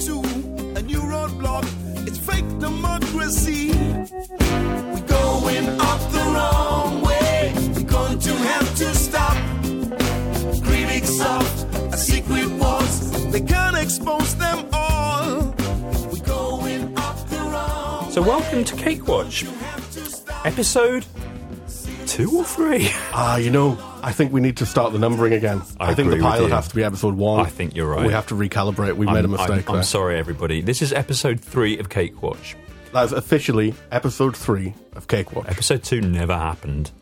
to a new roadblock. It's fake democracy. We're going up the wrong way. We're going to have to stop. Critics of a secret wars. They can't expose them all. We're going up the wrong So, welcome to Cake Watch, have to stop. episode two or three. Ah, you know, I think we need to start the numbering again. I I, think the pilot has to be episode one. I think you're right. We have to recalibrate. We made a mistake I'm. I'm sorry, everybody. This is episode three of Cake Watch. That's officially episode three of Cake Watch. Episode two never happened.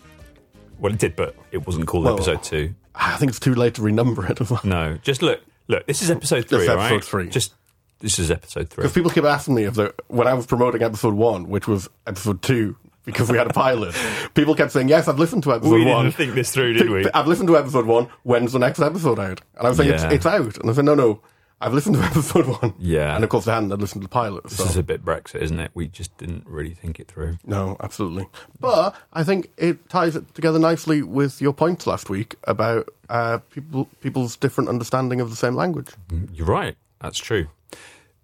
Well, it did, but it wasn't called Well- episode two. I think it's too late to renumber it as well. No, just look, look. This is episode three, episode right? three. Just this is episode three. Because people keep asking me if the when I was promoting episode one, which was episode two, because we had a pilot, people kept saying, "Yes, I've listened to episode We one." didn't think this through, did we? I've listened to episode one. When's the next episode out? And I was saying, Yeah. it's, it's out. And I said, no, no, I've listened to episode one. Yeah. And of course, they hadn't. Listened to the pilot. So. This is a bit Brexit, isn't it? We just didn't really think it through. No, absolutely. But I think it ties it together nicely with your points last week about uh, people people's different understanding of the same language. You're right. That's true.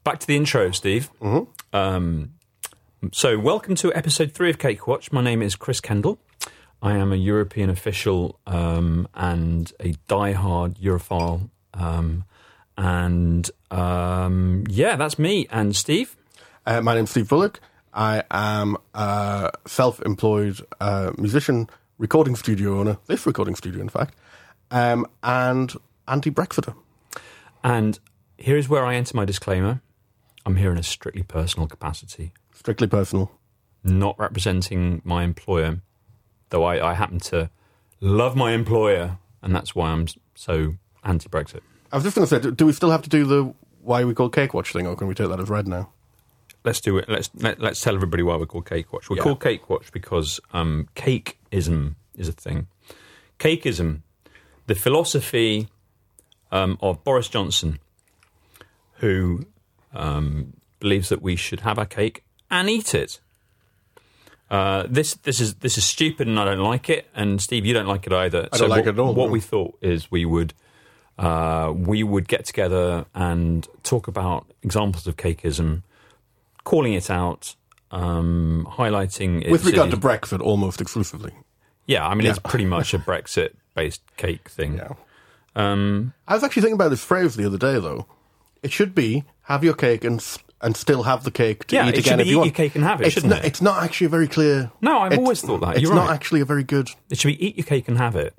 Back to the intro, Steve. Mm-hmm. Um, so, welcome to episode three of Cake Watch. My name is Chris Kendall. I am a European official um, and a die-hard Europhile. Um, and um, yeah, that's me. And Steve? Uh, my name's Steve Bullock. I am a self-employed uh, musician, recording studio owner. This recording studio, in fact, um, and anti-Brexiter. And here is where I enter my disclaimer. I'm here in a strictly personal capacity, Strictly personal. not representing my employer, though I, I happen to love my employer, and that's why I'm so anti Brexit. I was just going to say, do, we still have to do the why we call Cake Watch thing, or can we take that as read now? Let's do it. Let's let, let's tell everybody why we're called Cake Watch. We're Yeah. called Cake Watch because um, cakeism is a thing. Cakeism, the philosophy um, of Boris Johnson, who um, believes that we should have our cake and eat it. Uh, this this is this is stupid, and I don't like it. And Steve, you don't like it either. I don't like what, it at all, What no. we thought is we would uh, we would get together and talk about examples of cakeism, calling it out, um, highlighting its With regard to Brexit, almost exclusively. yeah, I mean it's pretty much a Brexit-based cake thing. Yeah. Um, I was actually thinking about this phrase the other day, though. It should be have your cake and s- and still have the cake to Yeah, eat it should again be if eat you want. your cake and have it, it's shouldn't not, it? It's not actually a very clear. No, I've it's- always thought that. You're not right. actually a very good. it should be eat your cake and have it.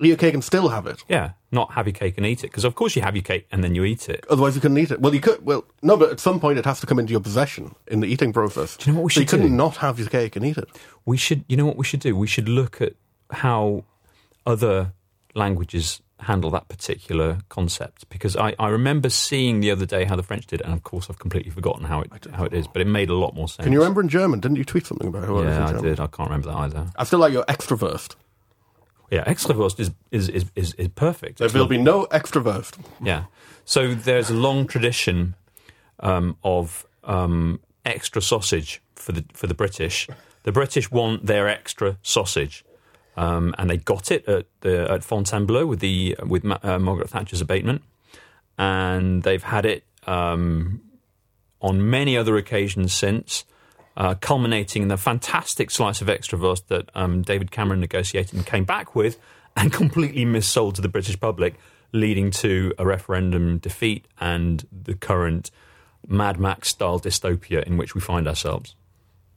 Eat your cake and still have it. Yeah, not have your cake and eat it. Because of course you have your cake and then you eat it. Otherwise, you couldn't eat it. Well, you could. Well, no, but at some point it has to come into your possession in the eating process. Do you know what we so you should couldn't not have your cake and eat it. We should, you know what we should do? We should look at how other languages handle that particular concept. Because I, I remember seeing the other day how the French did, and of course I've completely forgotten how it how it is, but it made a lot more sense. Can you remember in German? Didn't you tweet something about how it Yeah, I German? did. I can't remember that either. I feel like you're extrawurst. Yeah, extrawurst is is is is, is perfect. There It's will not- be no extrawurst. Yeah. So there's a long tradition um, of um, extra sausage for the for the British. The British want their extra sausage, um, and they got it at the at Fontainebleau with the with Ma- uh, Margaret Thatcher's abatement, and they've had it um, on many other occasions since. Uh, culminating in the fantastic slice of extrawurst that um, David Cameron negotiated and came back with, and completely missold to the British public, leading to a referendum defeat and the current Mad Max style dystopia in which we find ourselves.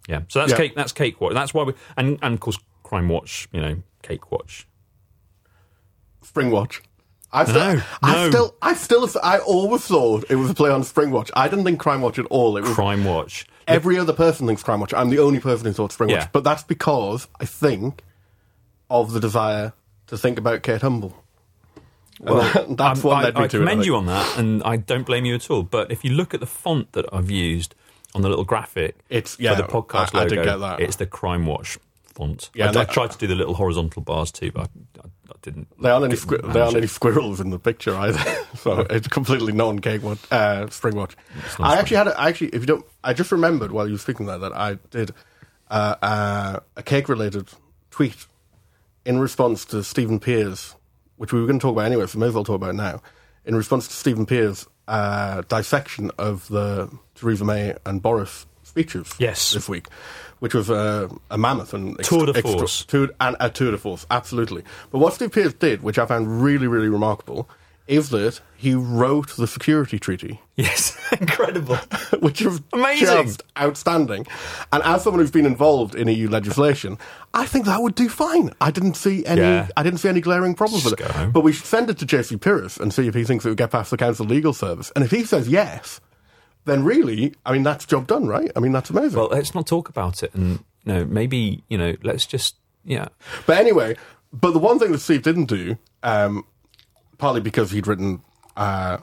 Yeah, so that's Yeah. cake. That's Cake. That's why we and and of course Crime Watch. You know, Cake Watch. Spring Watch. I still, No, I still, I still, I always thought it was a play on Spring Watch. I didn't think Crime Watch at all. It was Crime Watch. every other person thinks Crime Watch. I'm the only person who thought Spring Yeah. Watch, but that's because I think of the desire to think about Kate Humble. And that- that's Um, what I, I it. commend think. you on that, and I don't blame you at all. But if you look at the font that I've used on the little graphic It's- yeah, for the podcast I- I logo, did get that. it's the Crime Watch Yeah, I, I tried to do the little horizontal bars too, but I, I, I didn't. There aren't any, there aren't any squirrels in the picture either, so it's completely non-cake watch, uh, spring watch. I actually had, a, I actually, if you don't, I just remembered while you were speaking that that I did uh, uh, a cake-related tweet in response to Stephen Peers, which we were going to talk about anyway, so may as well talk about it now. In response to Stephen Peers uh, dissection of the Theresa May and Boris speeches Yes. this week, which was uh, a mammoth and Tour de force. tour, and a tour de force, absolutely. But what Steve Peers did, which I found really, really remarkable, is that he wrote the security treaty, Yes, incredible. which was Amazing. just outstanding. And as someone who's been involved in EU legislation, I think that would do fine. I didn't see any. Yeah. I didn't see any glaring problems Just with it. But we should send it to JC Piris and see if he thinks it would get past the council legal service. And if he says yes, then really, I mean, that's job done, right? I mean, that's amazing. Well, let's not talk about it, and you know, maybe you know, let's just yeah. But anyway, but the one thing that Steve didn't do, um, partly because he'd written uh,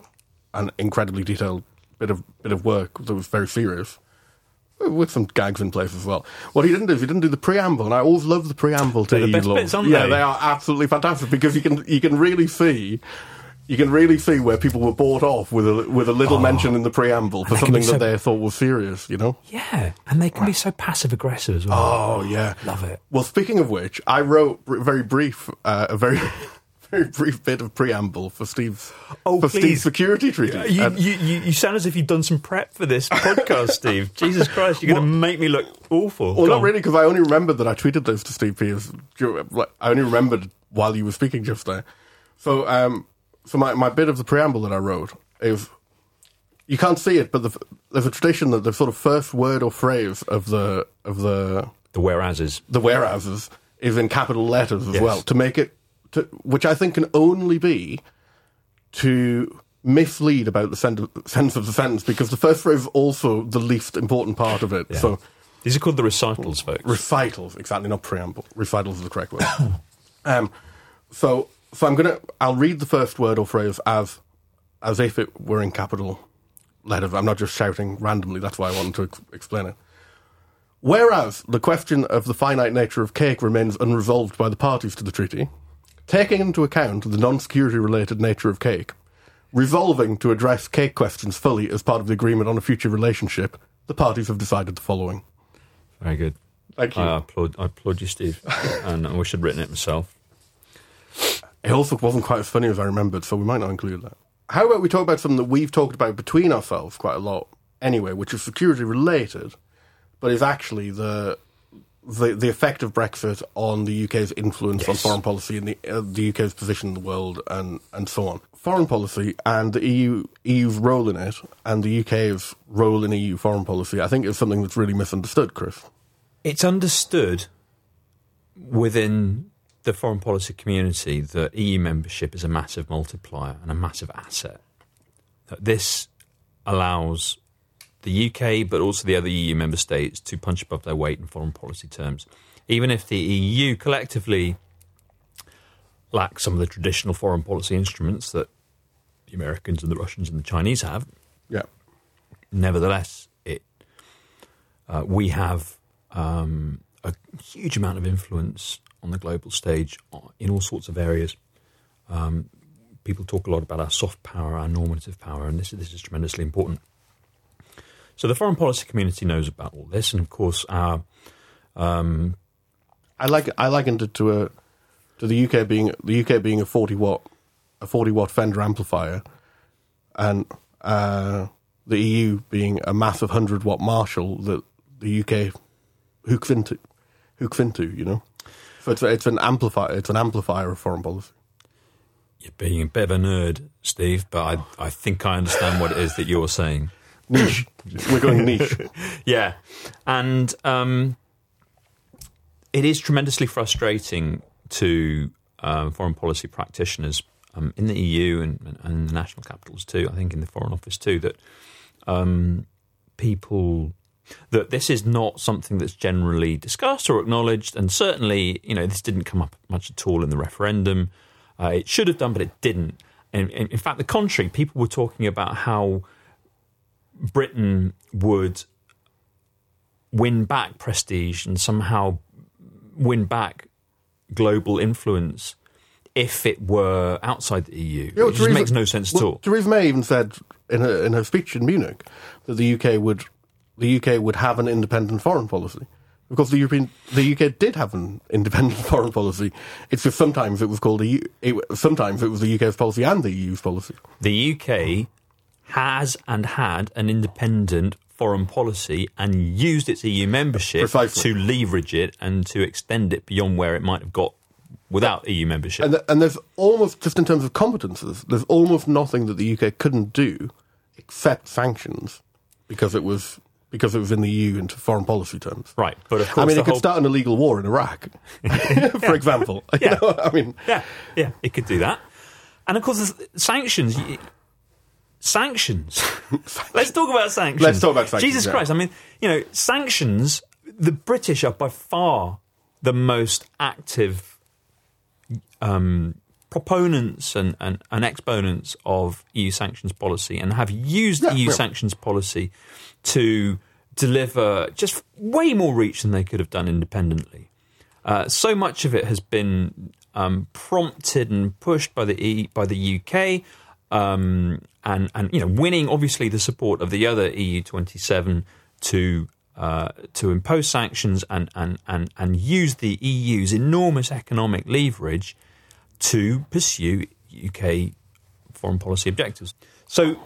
an incredibly detailed bit of bit of work that was very serious, with some gags in place as well. What he didn't do is he didn't do the preamble, and I always love the preamble to They're the best bits, aren't yeah, they? they are absolutely fantastic because you can you can really see. You can really see where people were bought off with a with a little mention in the preamble for Oh. they can be something that they thought was serious, you know. Yeah, and they can be so passive aggressive as well. Oh yeah, Love it. Well, speaking of which, I wrote very brief, uh, a very, very brief bit of preamble for Steve's Oh, for please. Steve's security treaty. You, you, you, you sound as if you've done some prep for this podcast, Steve. Jesus Christ, you're going to make me look awful. well, Go not on. really, because I only remembered that I tweeted this to Steve Peers. I only remembered while you were speaking just there. So, um, so my, my bit of the preamble that I wrote is you can't see it, but the, there's a tradition that the sort of first word or phrase of the of the The whereases. the whereases is in capital letters as Yes. well to make it, to, which I think can only be to mislead about the sen- sense of the sentence because the first phrase is also the least important part of it. Yeah. So These are called the recitals, folks. recitals, exactly, not preamble. Recitals is the correct word. um, so, so I'm gonna, I'll read the first word or phrase as, as if it were in capital letters. I'm not just shouting randomly. That's why I wanted to ex- explain it. Whereas the question of the finite nature of cake remains unresolved by the parties to the treaty, taking into account the non-security related nature of cake, resolving to address cake questions fully as part of the agreement on a future relationship, the parties have decided the following. Very good. Thank you. I applaud, I applaud you, Steve. and I wish I'd written it myself. It also wasn't quite as funny as I remembered, so we might not include that. How about we talk about something that we've talked about between ourselves quite a lot anyway, which is security related, but is actually the the, the effect of Brexit on the UK's influence on foreign policy and the, uh, the UK's position in the world and, and so on. Foreign policy and the EU EU's role in it and the UK's role in EU foreign policy, I think is something that's really misunderstood, Chris. It's understood within the foreign policy community that EU membership is a massive multiplier and a massive asset. That this allows the UK, but also the other EU member states, to punch above their weight in foreign policy terms. Even if the EU collectively lacks some of the traditional foreign policy instruments that the Americans and the Russians and the Chinese have, Yeah. nevertheless, it uh, we have um, a huge amount of influence on the global stage in all sorts of areas. Um, people talk a lot about our soft power, our normative power, and this this is tremendously important. So the foreign policy community knows about all this, and of course, our um, I like I likened it to a to the UK being the UK being a forty watt a forty watt Fender amplifier, and uh, the EU being a massive hundred watt Marshall that the UK hooks into hooks into. You know, it's it's an amplifier it's an amplifier of foreign policy. you're being a bit of a nerd, Steve, but I I think I understand what it is that you're saying. Niche. We're going niche. Yeah, and um, it is tremendously frustrating to um, foreign policy practitioners um, in the EU and, and in the national capitals too. I think in the Foreign Office too that um, people that this is not something that's generally discussed or acknowledged, and certainly you know this didn't come up much at all in the referendum. Uh, it should have done, but it didn't. And in, in fact, the contrary, people were talking about how Britain would win back prestige and somehow win back global influence if it were outside the EU. Well, it just Theresa- makes no sense at all. Theresa May even said in her in her speech in Munich that the UK would the UK would have an independent foreign policy. Because the European, the UK did have an independent foreign policy. It's just sometimes it was called the, it, sometimes it was the UK's policy and the EU's policy. The UK has and had an independent foreign policy and used its EU membership Precisely. to leverage it and to extend it beyond where it might have got without EU membership. And, and there's almost, just in terms of competences, there's almost nothing that the UK couldn't do except sanctions because it was because it was in the EU into foreign policy terms. right, but of course, I mean, it could whole- start an illegal war in Iraq, for example. You Yeah. know, I mean, Yeah, yeah, it could do that. And of course, there's sanctions. Sanctions. Let's talk about sanctions. Let's talk about sanctions, Jesus yeah. Christ! I mean, you know, sanctions. The British are by far the most active um, proponents and, and, and exponents of EU sanctions policy, and have used Yeah, EU yeah. sanctions policy to deliver just way more reach than they could have done independently. Uh, so much of it has been um, prompted and pushed by the e, by the UK, um, and and you know winning obviously the support of the other EU twenty seven to uh, to impose sanctions and, and and and use the EU's enormous economic leverage to pursue UK foreign policy objectives. So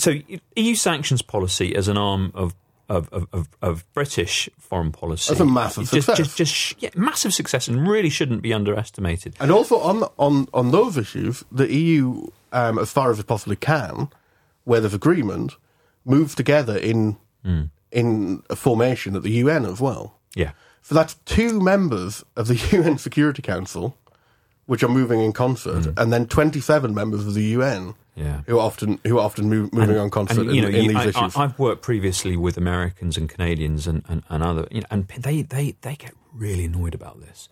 so EU sanctions policy as an arm of of, of, of, British foreign policy. That's a massive just, success. Just, just, yeah, massive success and really shouldn't be underestimated. And also on on on those issues, the EU, um, as far as it possibly can, where there's agreement, moves together in in a formation at the UN as well. Yeah. So that's two members of the UN Security Council, which are moving in concert, and then 27 members of the UN, Yeah. who are often who are often move, moving on concert And, you know, in, in you- these I, issues. I, have worked previously with Americans and Canadians and, and, and other, you know, and they, they, they get really annoyed about this.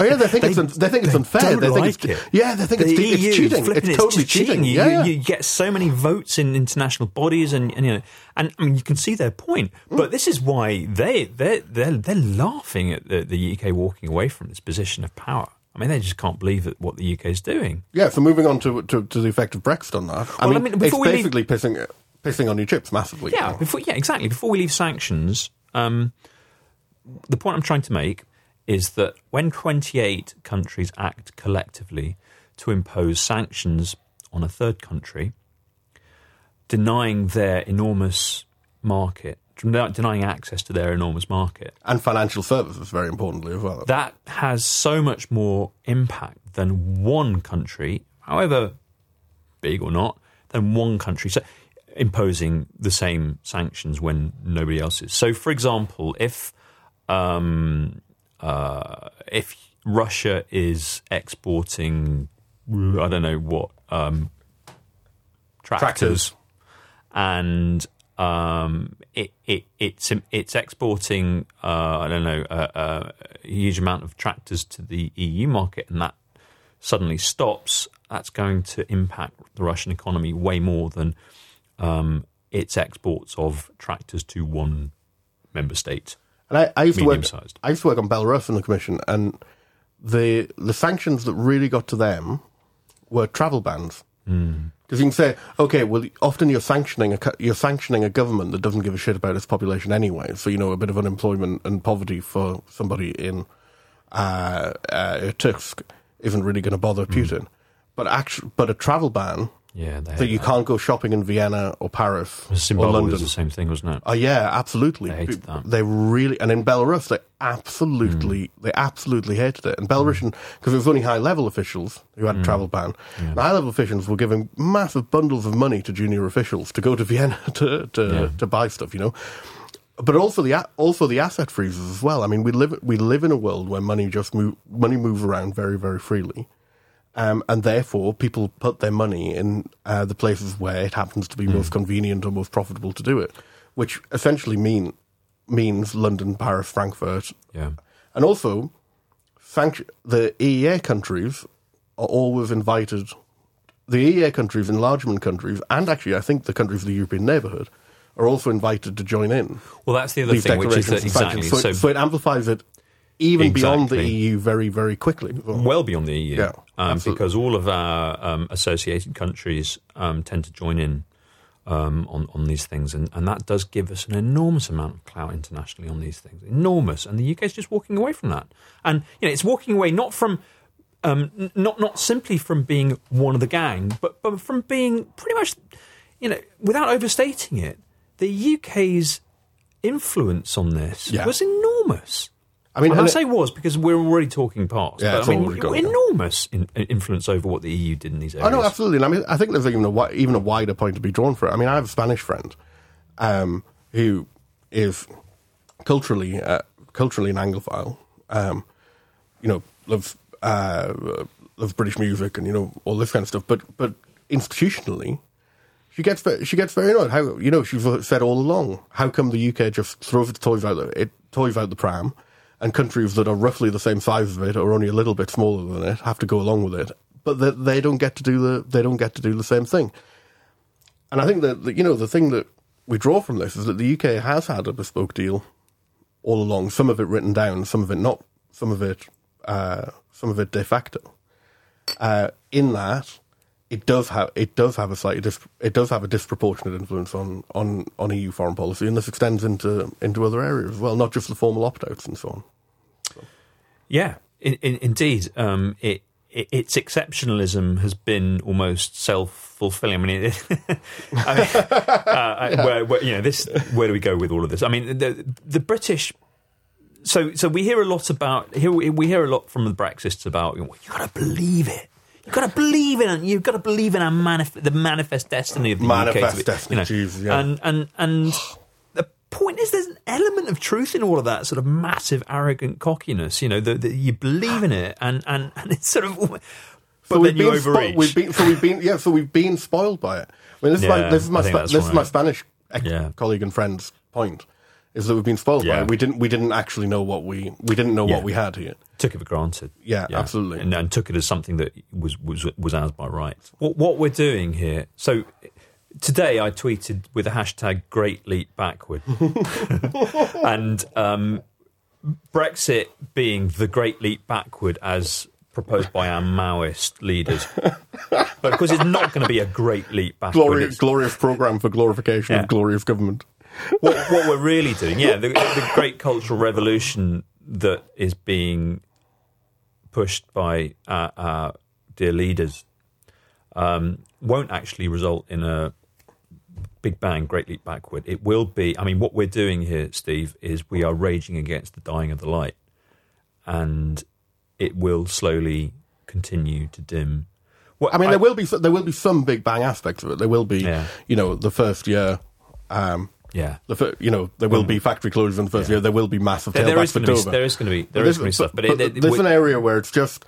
Oh yeah, they think it's un- they think it's unfair. They think like it's it. yeah, they think the it's, it's cheating. flipping It's totally just cheating. You, Yeah, you- yeah. you get so many votes in international bodies, and, and you know, and I mean, you can see their point. Mm. But this is why they they they're they're laughing at the, the UK walking away from this position of power. I mean, they just can't believe that what the UK is doing. Yeah, so moving on to, to, to the effect of Brexit on that. I Well, I mean, mean, it's before we leave- basically pissing pissing on your chips massively. Yeah, before yeah, exactly. Before we leave sanctions, um, the point I'm trying to make is that when 28 countries act collectively to impose sanctions on a third country, denying their enormous market, denying access to their enormous market, and financial services very importantly as well. that has so much more impact than one country, however big or not, than one country. So imposing the same sanctions when nobody else is. So, for example, if um, uh, if Russia is exporting, I don't know what um, tractors, Tractors. and um, it, it it's it's exporting uh, I don't know a, a huge amount of tractors to the EU market, and that suddenly stops. That's going to impact the Russian economy way more than um, its exports of tractors to one member state. And I, I used to work. Medium-sized. I used to work on Belarus in the commission, and the the sanctions that really got to them were travel bans. Because you can say, okay, well, often you're sanctioning a you're sanctioning a government that doesn't give a shit about its population anyway. So you know, a bit of unemployment and poverty for somebody in uh, uh, isn't really going to bother Putin. But actually, but a travel ban Yeah, that you can't go shopping in Vienna or Paris or Zimbabwe London. was the same thing, wasn't it? Oh yeah, absolutely. They hated that. They really, and in Belarus, they absolutely, hmm. they absolutely hated it. Hmm. And Belarusian, because it was only high level officials who had a travel ban. The high level officials were giving massive bundles of money to junior officials to go to Vienna to to, Yeah. to buy stuff. You know. But also the also the asset freezes as well. I mean, we live we live in a world where money just move, money moves around very very freely, um, and therefore people put their money in uh, the places where it happens to be Hmm. most convenient or most profitable to do it, which essentially mean means London, Paris, Frankfurt, Yeah. and also sanct- the EEA countries are always invited. The EEA countries, enlargement countries, and actually I think the countries of the European neighbourhood are also invited to join in Well, that's the other thing, which is that exactly. So, So, so it amplifies it even beyond the EU very, very quickly. as well. beyond the EU, Yeah, um, because all of our um, associated countries um, tend to join in um, on on these things, and, and that does give us an enormous amount of clout internationally on these things, enormous. And the UK is just walking away from that, and you know it's walking away not from. Um, not not simply from being one of the gang, but but from being pretty much, you know, without overstating it, the UK's influence on this Yeah. was enormous. I mean, and I and it- say was because we're already talking past. Yeah, but I mean, already gone, yeah. enormous in, influence over what the EU did in these areas. Oh no, absolutely. And I mean, I think there's even a even a wider point to be drawn for it. I mean, I have a Spanish friend um, who is culturally uh, culturally an Anglophile. Um, you know, loves uh, loves British music and you know all this kind of stuff. But but institutionally, she gets she gets very annoyed. How you know she's said all along. How come the UK just throws its toys out the it toys out the pram, and countries that are roughly the same size as it or only a little bit smaller than it have to go along with it, but that they don't get to do the they don't get to do the same thing. And I think that that, you know the thing that we draw from this is that the UK has had a bespoke deal all along. Some of it written down, some of it not, some of it uh, some of it de facto. Uh, in that, it does have it does have a slightly dis- it does have a disproportionate influence on, on, on EU foreign policy, and this extends into into other areas as well, not just the formal opt outs and so on. Yeah, in, in, indeed. Um, it, it, its exceptionalism has been almost self fulfilling. I mean, it, I mean uh, I- where, where, you know, this. Where do we go with all of this? I mean, the the British. So, so we hear a lot about here. We hear a lot from the Brexits about you, know, you got to believe it. You got to believe in. You've got to believe in our manif- the manifest destiny of the Manifest UK. be- destiny, you know, Jesus, yeah. and and and the point is, there's an element of truth in all of that sort of massive, arrogant cockiness. You know, that you believe in it, and and and it's sort of. But So then you been spo- we've been, so we've been, yeah. So we've been spoiled by it. I mean, this is my this is my Spa- this is my. Spanish ex- Yeah. colleague and friend's point is that we've been spoiled by Yeah. it. We didn't we didn't actually know what we we didn't know Yeah. what we had here. took it for granted. Yeah, absolutely. and, and took it as something that was was was ours by right. What what we're doing here? So today I tweeted with the hashtag Great Leap Backward, and um, Brexit being the Great Leap Backward as proposed by our Maoist leaders, but of course it's not going to be a great leap backward. Glorious, glorious program for glorification Yeah. of glorious government. What, what we're really doing, yeah, the, the great cultural revolution that is being pushed by our, our dear leaders um, won't actually result in a big bang, great leap backward. It will be. I mean, what we're doing here, Steve, is we are raging against the dying of the light, and it will slowly continue to dim. Well, I mean, there will be there will be some big bang aspects of it. There will be, Yeah. you know, the first year. Um, yeah. the you know, there will be factory closures in the first year. There will be massive There, there tailbacks is for going to be there is going to be there is going to be stuff, but, but it, it, there's an area where it's just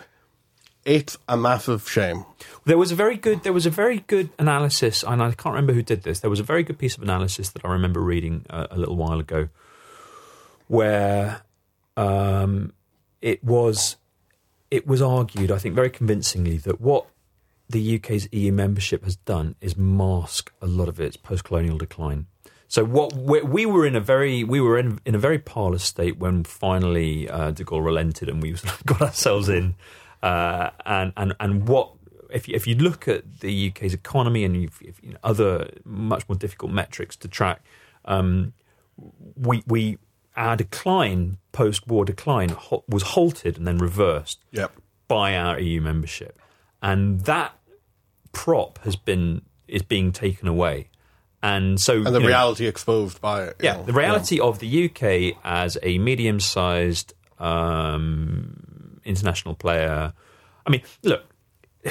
it's a massive shame. There was a very good. There was a very good analysis, and I can't remember who did this. There was a very good piece of analysis that I remember reading uh, a little while ago, where um, it was it was argued, I think, very convincingly that what the UK's EU membership has done is mask a lot of its post-colonial decline. So what we, we were in a very we were in in a very parlous state when finally uh, De Gaulle relented and we got ourselves in, uh, and and and what if you, if you look at the UK's economy and you've, if, you know, other much more difficult metrics to track, um, we we our decline post war decline was halted and then reversed Yep. by our EU membership, and that prop has been is being taken away, and so And the you know, reality exposed by it. yeah, know. the reality of the UK as a medium-sized um, international player. I mean, look,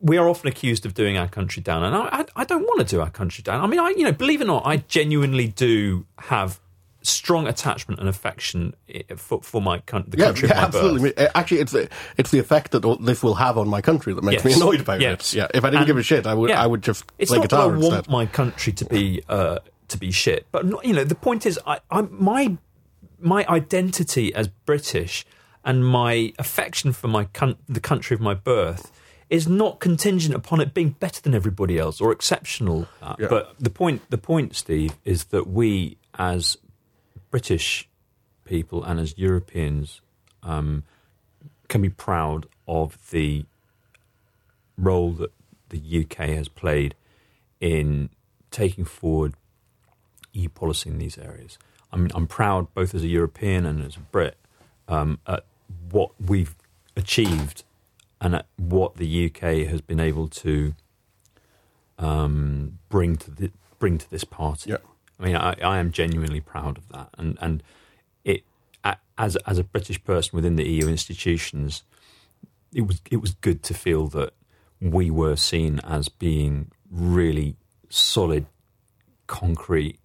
we are often accused of doing our country down, and I, I, I don't want to do our country down. I mean, I, you know, believe it or not, I genuinely do have strong attachment and affection for, for my coun- the Yeah, country yeah, of my absolutely. birth. Actually, it's the, it's the effect that this will have on my country that makes me annoyed about Yes. it. Yeah, if I didn't And- give a shit, I would yeah. I would just It's play not that guitar I instead. want my country to be uh, to be shit, but not, you know the point is, I, I my my identity as British and my affection for my coun- the country of my birth is not contingent upon it being better than everybody else or exceptional. Yeah. But the point the point, Steve, is that we as British people and as Europeans um, can be proud of the role that the UK has played in taking forward EU policy in these areas. I'm, I'm proud, both as a European and as a Brit, um, at what we've achieved and at what the UK has been able to um, bring to the, bring to this party. Yeah. I mean, I, I am genuinely proud of that, and and it as as a British person within the EU institutions, it was it was good to feel that we were seen as being really solid, concrete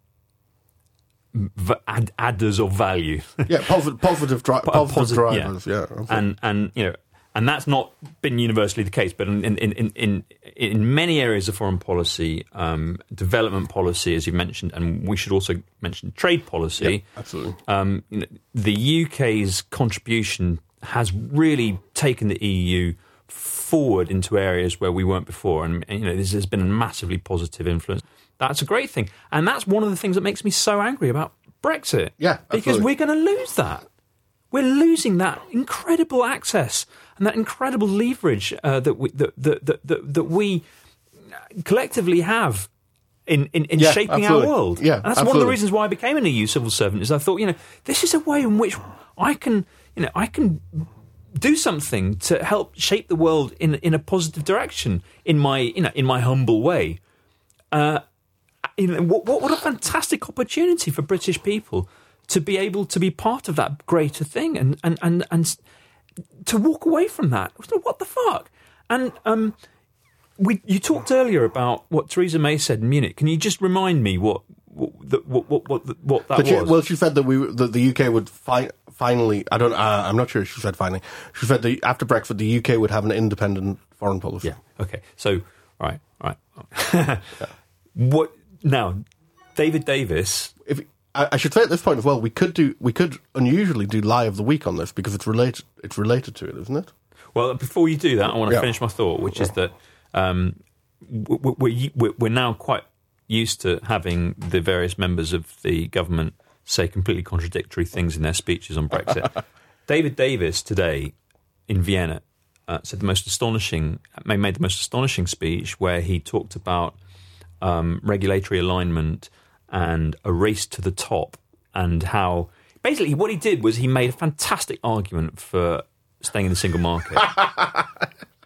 adders of value. Yeah, positive, positive, dri- positive posi- yeah. drivers. Yeah, and and you know, and that's not been universally the case. But in in in in, in many areas of foreign policy, um, development policy, as you mentioned, and we should also mention trade policy. absolutely. Um, you know, the UK's contribution has really taken the EU forward into areas where we weren't before, and, and, you know this has been a massively positive influence. That's a great thing, and that's one of the things that makes me so angry about Brexit. Yeah, because absolutely. we're going to lose that. We're losing that incredible access and that incredible leverage uh, that we that, that, that, that, we collectively have in, in, in Yeah, shaping absolutely. our world. Yeah, and that's one of the reasons why I became an EU civil servant. Is I thought, you know, this is a way in which I can, you know, I can do something to help shape the world in in a positive direction in my you know in my humble way. Uh, you know, what, what what a fantastic opportunity for British people to be able to be part of that greater thing and and and and to walk away from that. What the fuck? And um, we you talked earlier about what Theresa May said in Munich. Can you just remind me what what the- what what what, what that she, was? well, she said that we that the UK would fi- finally. I don't. Uh, I'm not sure. She said finally. She said that after Brexit, the UK would have an independent foreign policy. Yeah. Okay. So, right, right. What now? David Davis. I, I should say at this point as well, we could do. We could unusually do lie of the week on this because it's related. It's related to it, isn't it? Well, before you do that, I want to Yeah. finish my thought, which is that um, we're, we're we're now quite used to having the various members of the government say completely contradictory things in their speeches on Brexit. David Davis today in Vienna uh, said the most astonishing, made made the most astonishing speech where he talked about um, regulatory alignment and a race to the top, and how basically what he did was he made a fantastic argument for staying in the single market.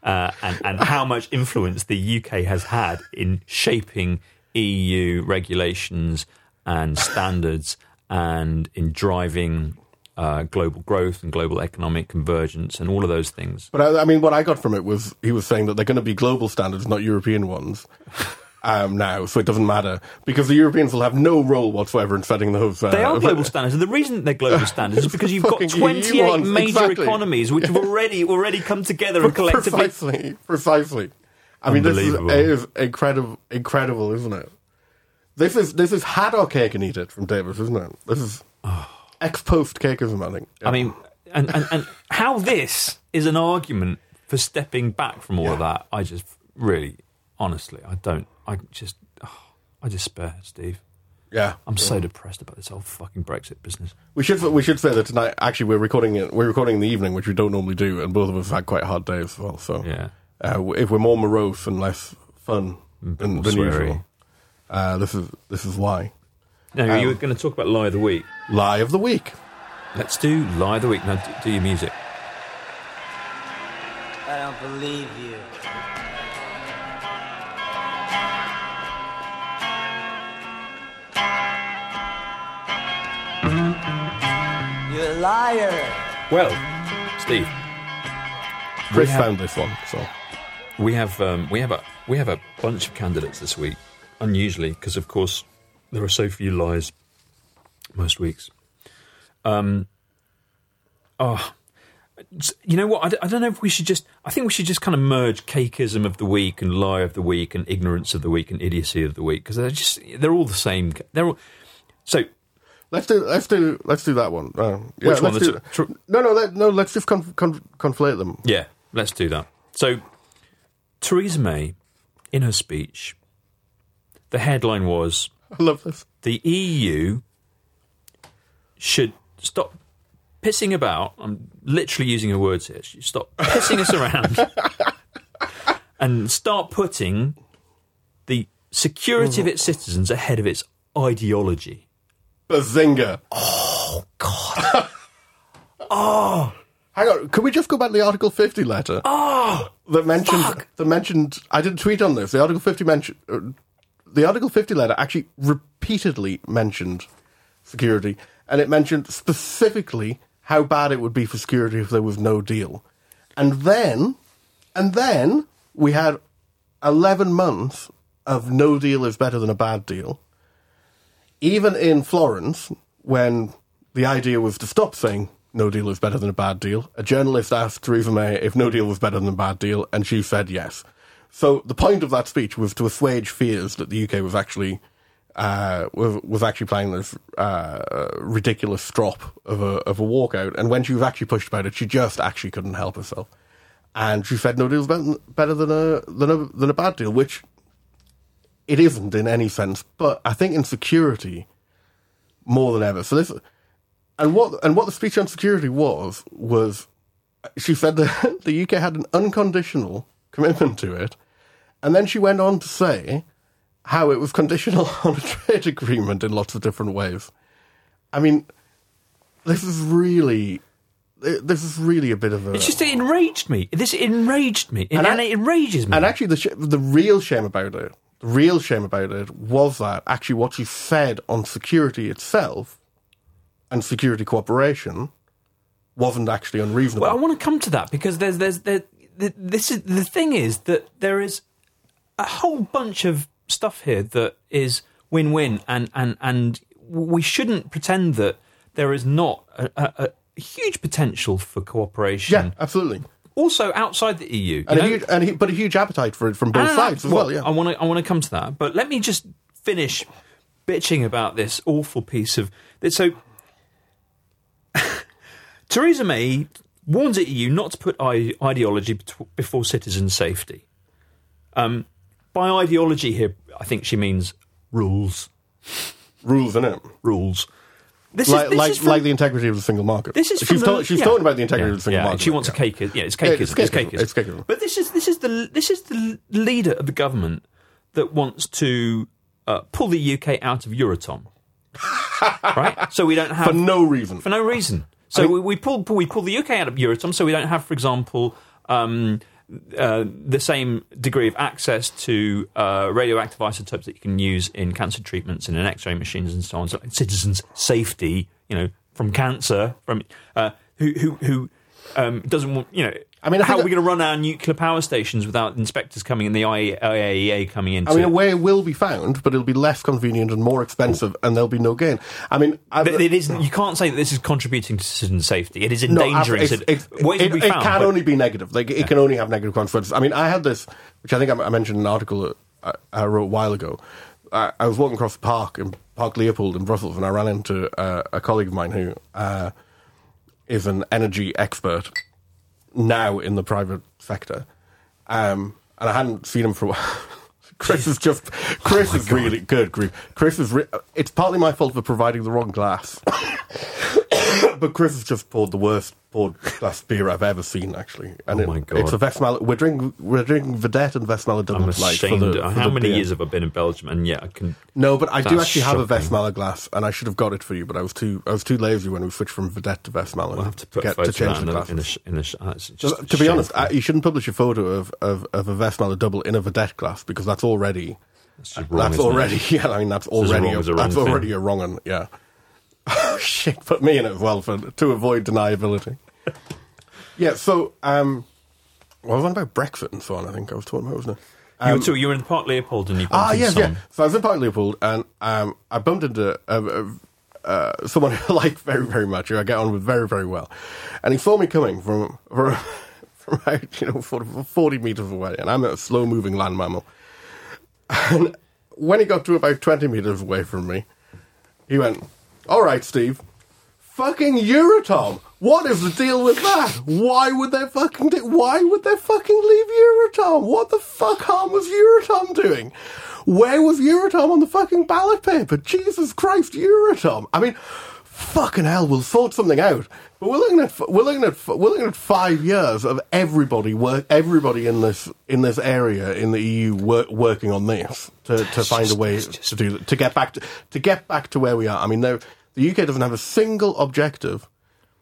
Uh, and, and how much influence the UK has had in shaping EU regulations and standards and in driving uh, global growth and global economic convergence and all of those things. But I, I mean, what I got from it was he was saying that they're going to be global standards, not European ones. Um, now, so it doesn't matter because the Europeans will have no role whatsoever in setting those. Uh, They are global standards, and the reason they're global standards is because you've got Fucking 28 ones, major exactly. economies which have already already come together and collectively. precisely, precisely. I mean, this is, is incredible, incredible, isn't it? This is this is haddock cake and eat it from Davis, isn't it? This is ex post cakeism, I think. I mean, and, and, and how this is an argument for stepping back from all of that, I just really, honestly, I don't, I just, oh, I despair, Steve. yeah, I'm so depressed about this whole fucking Brexit business. we should we should say that tonight. Actually, we're recording it. We're recording in the evening, which we don't normally do, and both of us have had quite a hard days as well. So, Yeah. uh, if we're more morose and less fun than, than usual, uh, this is this is why. Now, you were going to talk about Lie of the Week. Lie of the week. Let's do Lie of the Week. Now, do, do your music. I don't believe you. Liar. Well, Steve, Chris have- found this one, so we have um, we have a we have a bunch of candidates this week. Unusually, because of course there are so few lies most weeks. Um. Oh, you know what? I, d- I don't know if we should just. I think we should just kind of merge cakeism of the week and lie of the week and ignorance of the week and idiocy of the week because they're just they're all the same. They're all so. Let's do let's do let's do that one. Uh, yeah, Which one? Do- tr- no, no, let, no. Let's just conf- conf- conflate them. Yeah, let's do that. So, Theresa May, in her speech, the headline was I love this. the EU should stop pissing about. I'm literally using her words here. Should Stop pissing us around and start putting the security of its citizens ahead of its ideology. Bazinga. Oh, God. oh. Hang on, could we just go back to the Article 50 letter? Oh, that mentioned fuck. that mentioned I did a tweet on this. The Article 50 mentioned uh, the Article 50 letter actually repeatedly mentioned security, and it mentioned specifically how bad it would be for security if there was no deal. And then, and then we had 11 months of no deal is better than a bad deal. Even in Florence, when the idea was to stop saying no deal is better than a bad deal, a journalist asked Theresa May if no deal was better than a bad deal, and she said yes. So the point of that speech was to assuage fears that the UK was actually uh, was, was actually playing this uh, ridiculous strop of a of a walkout. And when she was actually pushed about it, she just actually couldn't help herself. And she said no deal's better, better than a than a than a bad deal, which it isn't in any sense. But I think in security, more than ever. So this and what and what the speech on security was was she said that the UK had an unconditional commitment to it, and then she went on to say how it was conditional on a trade agreement in lots of different ways. I mean, this is really this is really a bit of a It's just it enraged me. This enraged me, and, And I- and it enrages me. And actually, the sh- the real shame about it, the real shame about it was that actually what she said on security itself and security cooperation wasn't actually unreasonable. Well, I want to come to that because there's there's there, this is the thing is that there is a whole bunch of stuff here that is win-win, and and and we shouldn't pretend that there is not a, a, a huge potential for cooperation. yeah, absolutely. Also outside the EU, And a huge, and a, but a huge appetite for it from both Ah, sides as well. Yeah. I want to I want to come to that, but let me just finish bitching about this awful piece of so. Theresa May warns the EU not to put ideology before citizen safety. Um, by ideology here, I think she means rules. Rules, in it? Rules. This Like, is, this like, is from, like the integrity of the single market. this is she's, from the- talk- she's yeah. talking about the integrity Yeah, of the single yeah, market. She wants yeah. a cake. Yeah, it's Yeah, cakeism. it's It's cakeism. cakeism. It's cakeism. But this is this is the this is the leader of the government that wants to uh, pull the UK out of Euratom, right? So we don't have for no reason. for no reason. So we, we pull we pull the UK out of Euratom, so we don't have, for example, um, uh, the same degree of access to uh, radioactive isotopes that you can use in cancer treatments and in X-ray machines and so on. So citizens' safety, you know, from cancer, from uh, who who who um, doesn't want, you know. I mean, I how are we going to run our nuclear power stations without inspectors coming in, the IAEA coming in? I mean, a way will be found, but it'll be less convenient and more expensive, and there'll be no gain. I mean, I, it is. You can't say that this is contributing to citizen safety. It is No, endangering. it's- it's- ways it, it found, can but- only be negative. Like it can only have negative consequences. I mean, I had this, which I think I, I mentioned in an article I, I wrote a while ago. I, I was walking across the park in Park Leopold in Brussels, and I ran into uh, a colleague of mine who uh, is an energy expert now in the private sector, um, and I hadn't seen him for a while. Chris is just Chris is really good. Grief. Chris is. Re- it's partly my fault for providing the wrong glass, but Chris has just poured the worst poured glass beer I've ever seen. Actually, and Oh my it- God. it's a Westmalle. We're drinking. We're drinking Vedett and Westmalle double I'm Light for ashamed. the- for How many beer. years have I been in Belgium? And yet I can. No, but I do That's actually have a shocking. Westmalle glass, and I should have got it for you, but I was too. I was too lazy when we switched from Vedett to Westmalle. I'll have to put get a photo to change the that in a, in a, in a uh, it's just Just- to be honest. I, you shouldn't publish a photo of, of, of a Westmalle double in a Vedett glass because that's already just wrong, that's isn't it? already yeah. I mean that's already a, a that's thing. already a wrong one. Yeah. Oh shit! Put me in it as well for to avoid deniability. yeah. So um, well, I was on about Brexit and so on. I think I was talking about wasn't I? you, were too, you were in Park Leopold and you bumped Ah, yes, yeah. So I was in Park Leopold, and um, I bumped into uh, uh, uh, someone who I like very, very much, who I get on with very, very well. And he saw me coming from from, from out, you know, sort of 40 meters away, and I'm a slow moving land mammal. And when he got to about 20 meters away from me, he went, All right, Steve, fucking Euratom. What is the deal with that? Why would they fucking do, why would they fucking leave Euratom? What the fuck harm was Euratom doing? Where was Euratom on the fucking ballot paper? Jesus Christ, Euratom. I mean, fucking hell, we'll sort something out. But we're looking at we're looking at we're looking at five years of everybody work everybody in this in this area in the EU work, working on this to, to find a way to do to get back to to get back to where we are. I mean, the UK doesn't have a single objective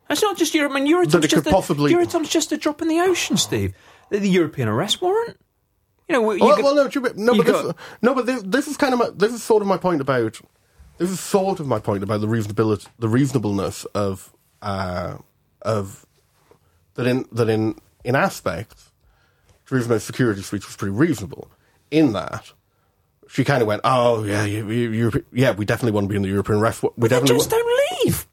It's not just Europe. I mean, Euratom's just a, possibly- Euratom's just a drop in the ocean, Steve. The, the European arrest warrant. You know, you well, got- well, no, no, but this, got- no, but this, this is kind of my, this is sort of my point about this is sort of my point about the reasonability, the reasonableness of uh, of that in that in in aspects, Theresa security speech was pretty reasonable. In that, she kind of went, "Oh yeah, you, you, you, yeah, we definitely want to be in the European ref. We then definitely just wa- don't leave.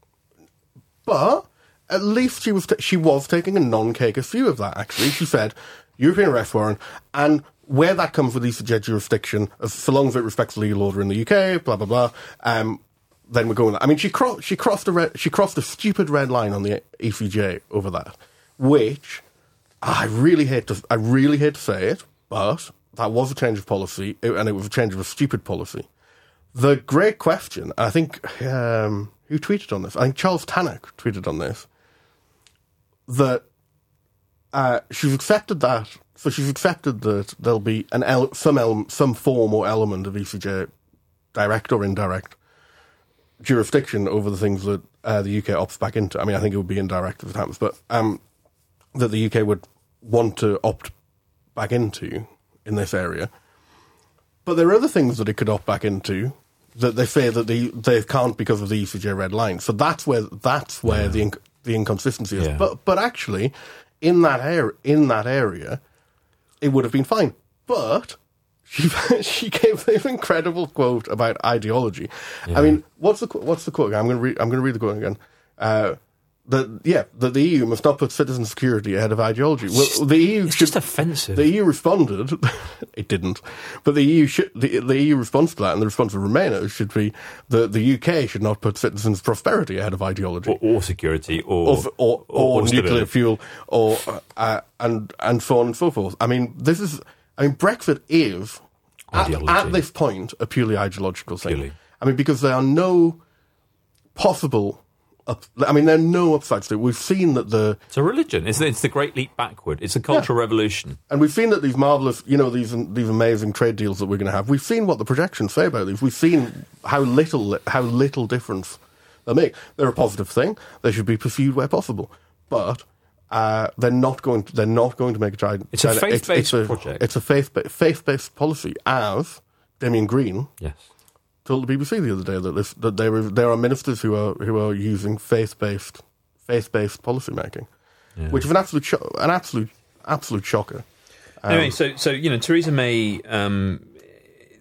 But at least she was t- she was taking a non-cakeist view of that. Actually, she said European arrest warrant and where that comes with the ECJ jurisdiction, as so long as it respects the legal order in the UK, blah blah blah. Um, then we're going. I mean, she cro- she crossed a red, she crossed a stupid red line on the ECJ over that, which I really hate to I really hate to say it, but that was a change of policy, and it was a change of a stupid policy. The great question, I think, um, who tweeted on this? I think Charles Tannock tweeted on this. That uh, she's accepted that, so she's accepted that there'll be an el- some some form or element of ECJ, direct or indirect, jurisdiction over the things that uh, the UK opts back into. I mean, I think it would be indirect if it happens, but um, that the UK would want to opt back into in this area. But there are other things that it could opt back into that they say that they they can't because of the ECJ red line. So that's where that's where the inc- the inconsistency is. Yeah. But but actually, in that area in that area, it would have been fine. But she she gave this incredible quote about ideology. I mean, what's the what's the quote? again? I'm going to read. I'm going to read the quote again. Uh, that yeah, that the EU must not put citizen security ahead of ideology. Well, the EU It's should, just offensive. the EU responded. it didn't, but the EU should, the, the EU response to that, and the response of Romania should be that the UK should not put citizens' prosperity ahead of ideology or, or security, or or, or, or, nuclear fuel, or uh, and and so on and so forth. I mean, this is. I mean, Brexit is at, at this point a purely ideological thing. Purely. I mean, because there are no possible. Up, I mean, there are no upsides to it. We've seen that the It's a religion. It's, it's the great leap backward. It's a cultural revolution. and we've seen that these marvelous, you know, these these amazing trade deals that we're going to have. We've seen what the projections say about these. We've seen how little how little difference they make. They're a positive thing. They should be pursued where possible, but uh, they're not going. To, they're not going to make a giant. It's a faith-based it's a- project. It's a faith faith based policy. As Damian Green Yes. Told the BBC the other day that this, that there is, there are ministers who are who are using faith based faith based policy making, which is an absolute sho- an absolute absolute shocker. Um, anyway, so so you know, Theresa May. Um,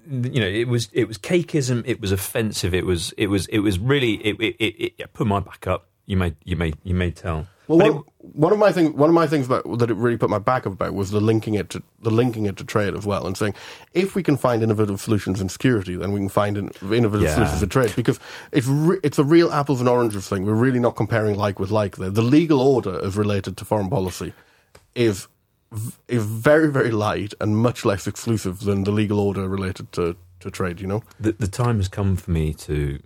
you know, it was it was cakeism. It was offensive. It was it was it was really it it, it, it put my back up. You may you may you may tell. Well, one, one of my things, one of my things about that it really put my back up about was the linking it to the linking it to trade as well, and saying if we can find innovative solutions in security, then we can find innovative Yeah. solutions in trade because it's re, it's a real apples and oranges thing. We're really not comparing like with like there. The legal order as related to foreign policy is is very very light and much less exclusive than the legal order related to, to trade. You know. the, the time has come for me to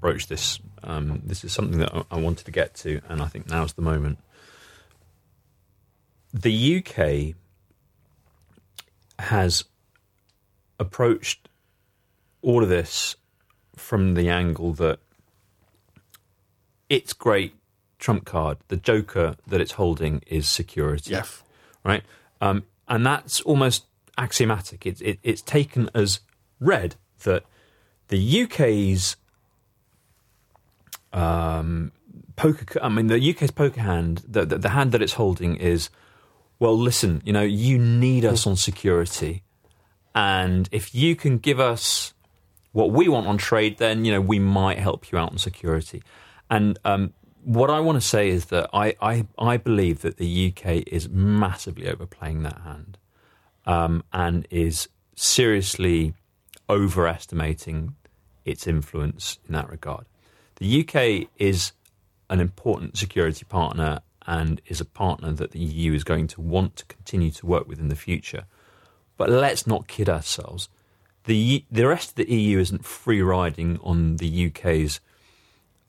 broach this. Um, this is something that I, wanted to get to, and I think now's the moment. The UK has approached all of this from the angle that its great trump card, the joker that it's holding, is security Yes. right? Um, and that's almost axiomatic. It, it, it's taken as read that the UK's um, poker, I mean, the UK's poker hand, the, the, the hand that it's holding is, well, listen, you know, you need us on security. And if you can give us what we want on trade, then, you know, we might help you out on security. And um, what I want to say is that I, I, I believe that the UK is massively overplaying that hand um, and is seriously overestimating its influence in that regard. The UK is an important security partner and is a partner that the EU is going to want to continue to work with in the future. But let's not kid ourselves. The the rest of the EU isn't free riding on the UK's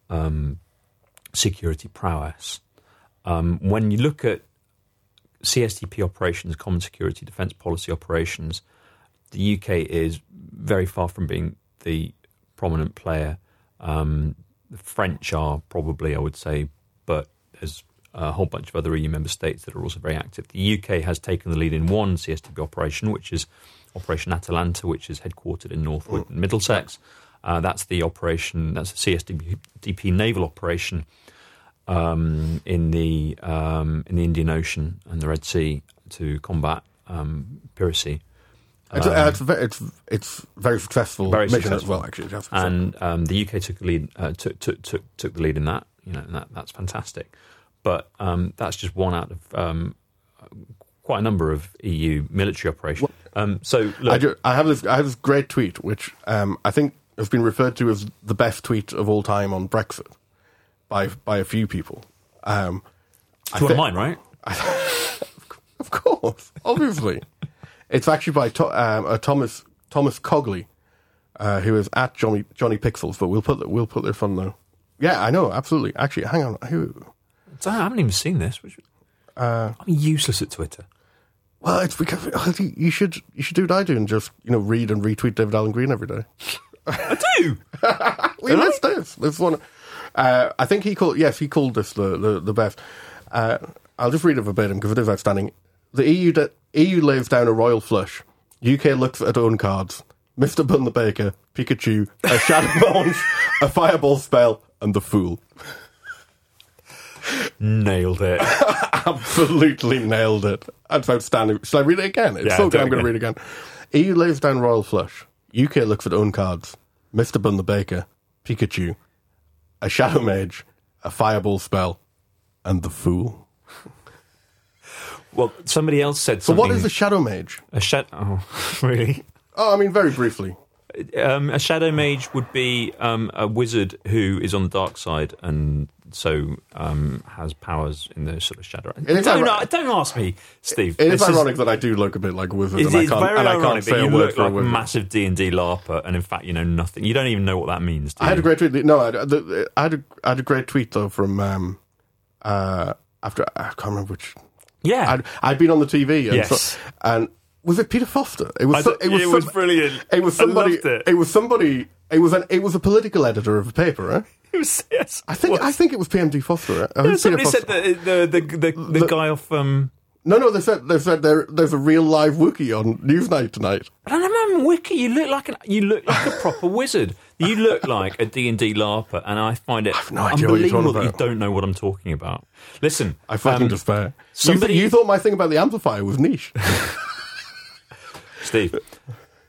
um, security prowess. Um, when you look at CSDP operations, Common Security Defence Policy operations, the UK is very far from being the prominent player. Um, the French are probably, I would say, but there's a whole bunch of other EU member states that are also very active. The UK has taken the lead in one CSDP operation, which is Operation Atalanta, which is headquartered in Northwood, Mm. Middlesex. Uh, that's the operation. That's a CSDP naval operation um, in the um, in the Indian Ocean and the Red Sea to combat um, piracy. It's, uh, it's, ve- it's it's very successful Very mission as well. Actually, just and um, the UK took the lead, uh, took, took, took, took the lead in that. You know, and that, that's fantastic. But um, that's just one out of um, quite a number of EU military operations. Um, so, look, I, do, I have this I have this great tweet which um, I think has been referred to as the best tweet of all time on Brexit by by a few people. Um, it's one thi- of mine, right? Of course, obviously. It's actually by to, um, uh, Thomas Thomas Cogley, uh, who is at Johnny Johnny Pixels. But we'll put the, we'll put this on the. Yeah, I know, absolutely. Actually, hang on. Who? I haven't even seen this. Which, Uh, I'm useless at Twitter. Well, it's because you should you should do what I do and just you know read and retweet David Allen Green every day. I do. We missed this. This one. Uh, I think he called. Yes, he called this the the, the best. Uh, I'll just read it verbatim because it is outstanding. The EU de- EU lays down a royal flush. UK looks at own cards. Mr. Bun the Baker, Pikachu, a Shadow Launch, a Fireball spell, and the Fool. Nailed it. Absolutely nailed it. That's outstanding. Shall I read it again? It's Yeah, so good. I'm going to read it again. EU lays down royal flush. UK looks at own cards. Mr. Bun the Baker, Pikachu, a Shadow Mage, a Fireball spell, and the Fool. Well, somebody else said So something. what is a Shadow Mage? a shadow? Oh, really? Oh, I mean, very briefly. Um, a shadow mage would be um, a wizard who is on the dark side and so um, has powers in the sort of shadow. Don't, ironic- don't ask me, Steve. It is ironic that I do look a bit like a wizard, and I can't, very and I can't say a you word look for like a wizard. massive D and D larper, and in fact, you know nothing. You don't even know what that means. Do I had a great tweet. No, I had, the, I had, a, I had a great tweet though from um, uh, after I can't remember which yeah. I'd, I'd been on the TV, and, Yes. so, and was it Peter Foster? It was. I so- thought- it was brilliant. It was somebody. loved it. was somebody. It was an. It was a political editor of a paper. Right? Eh? It was, yes, I think. it I was. think it was PMD Foster. Right? I Yeah, somebody Peter said Foster- that uh, the the the, the, guy off. Um, No, no. They said. They said there, there's a real live Wookiee on Newsnight tonight. I don't know, Wiki. You look like an, you look like a proper wizard. You look like a D and D larper, and I find it no idea what you're talking unbelievable that you don't know what I'm talking about. Listen, I fucking um, despair. somebody- you, th- you thought my thing about the amplifier was niche. Steve,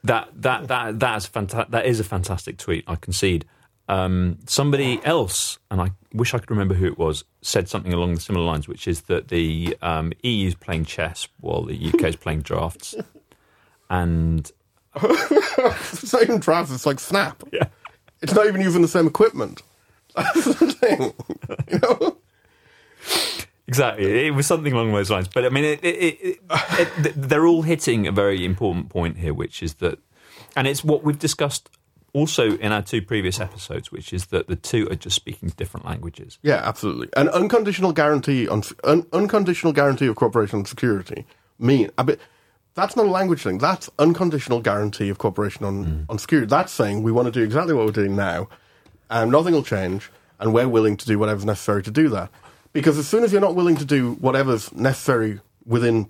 that that that that's fanta- that is a fantastic tweet. I concede. Um, somebody else, and I wish I could remember who it was, said something along the similar lines, which is that the um, EU is playing chess while the UK is playing drafts, and it's not even drafts. It's like Snap. yeah, It's not even using the same equipment. That's the thing. You know. Exactly, it was something along those lines. But I mean, it, it, it, it, they're all hitting a very important point here, which is that, and it's what we've discussed also in our two previous episodes, which is that the two are just speaking different languages. Yeah, absolutely. An unconditional guarantee on un, unconditional guarantee of cooperation and security mean I mean, that's not a language thing. That's unconditional guarantee of cooperation on, mm. on security. That's saying we want to do exactly what we're doing now, and nothing will change, and we're willing to do whatever's necessary to do that. Because as soon as you're not willing to do whatever's necessary within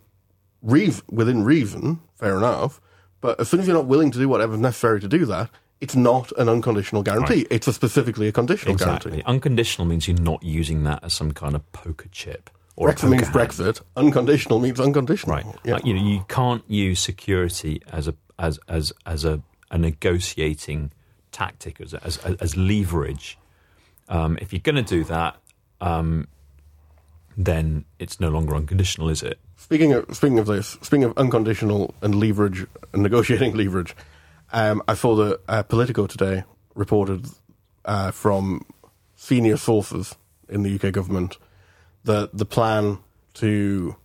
reason, within reason, fair enough. But as soon as you're not willing to do whatever's necessary to do that, it's not an unconditional guarantee. It's a specifically a conditional Exactly. guarantee. Unconditional means you're not using that as some kind of poker chip or Brexit means. Brexit. Unconditional means unconditional. Right. Yeah. Uh, you know, you can't use security as a as as as a, a negotiating tactic as as, as leverage. Um, if you're going to do that, um, then it's no longer unconditional, is it? Speaking of speaking of this, speaking of unconditional and leverage and negotiating leverage, um, I saw that uh, Politico today reported uh, from senior sources in the UK government that the plan to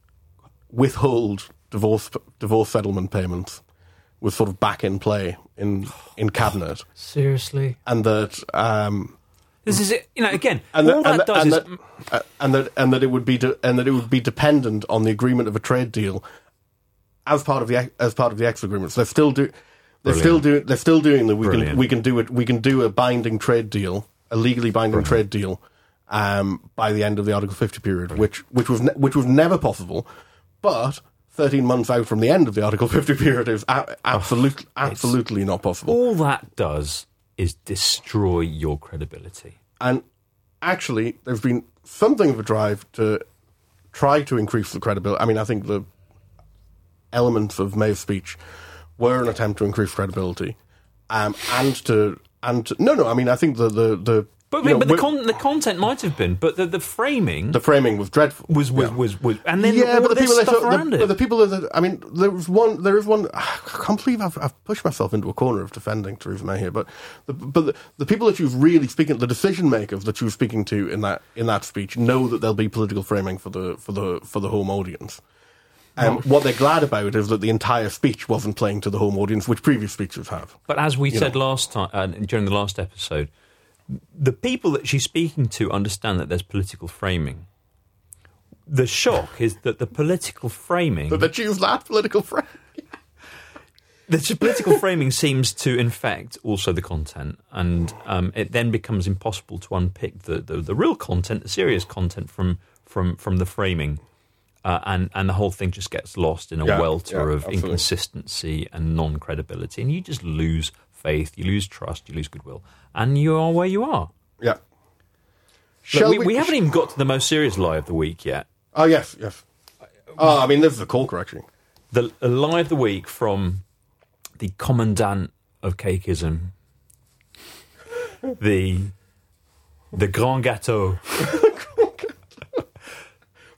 withhold divorce divorce settlement payments was sort of back in play in in cabinet, Seriously, and that um, this is it. You know, again, and all that, that, and does that, is and that, uh, and that and that it would be de- and that it would be dependent on the agreement of a trade deal as part of the ex- as part of the X agreements. They're still do they're still doing they're still doing the we Brilliant. can we can do it we can do a binding trade deal a legally binding trade deal um, by the end of the Article 50 period, which which was ne- which was never possible, but. 13 months out from the end of the Article 50 period is a- absolutely, absolutely not possible. All that does is destroy your credibility. And actually, there's been something of a drive to try to increase the credibility. I mean, I think the elements of May's speech were an attempt to increase credibility, um, and to and to, no, no. I mean, I think the the the But, you know, but the, con- the content might have been, but the, the framing the framing was dreadful. was, was, Yeah. was, was, and then yeah, but the people that stuff around the, it. but the people that I mean, there was one. There is one. I can't believe I've, I've pushed myself into a corner of defending Theresa May here. But the, but the, the people that you've really speaking, the decision makers that was speaking to in that in that speech, know that there'll be political framing for the for the for the home audience. Um, what they're glad about is that the entire speech wasn't playing to the home audience, which previous speeches have. But as we said last time uh, during the last episode, the people that she's speaking to understand that there's political framing. The shock is that the political framing, But they choose that political framing. the political framing seems to infect also the content, and um, it then becomes impossible to unpick the, the, the real content, the serious content from from from the framing. Uh, and and the whole thing just gets lost in a Yeah, welter yeah, of absolutely. inconsistency and non credibility, and you just lose faith, you lose trust, you lose goodwill, and you are where you are. Yeah. Look, Shall we, we haven't even got to the most serious lie of the week yet. Oh yes, yes. Oh, I mean, this is a corker actually. The, the lie of the week from the commandant of cakeism, the the grand gâteau,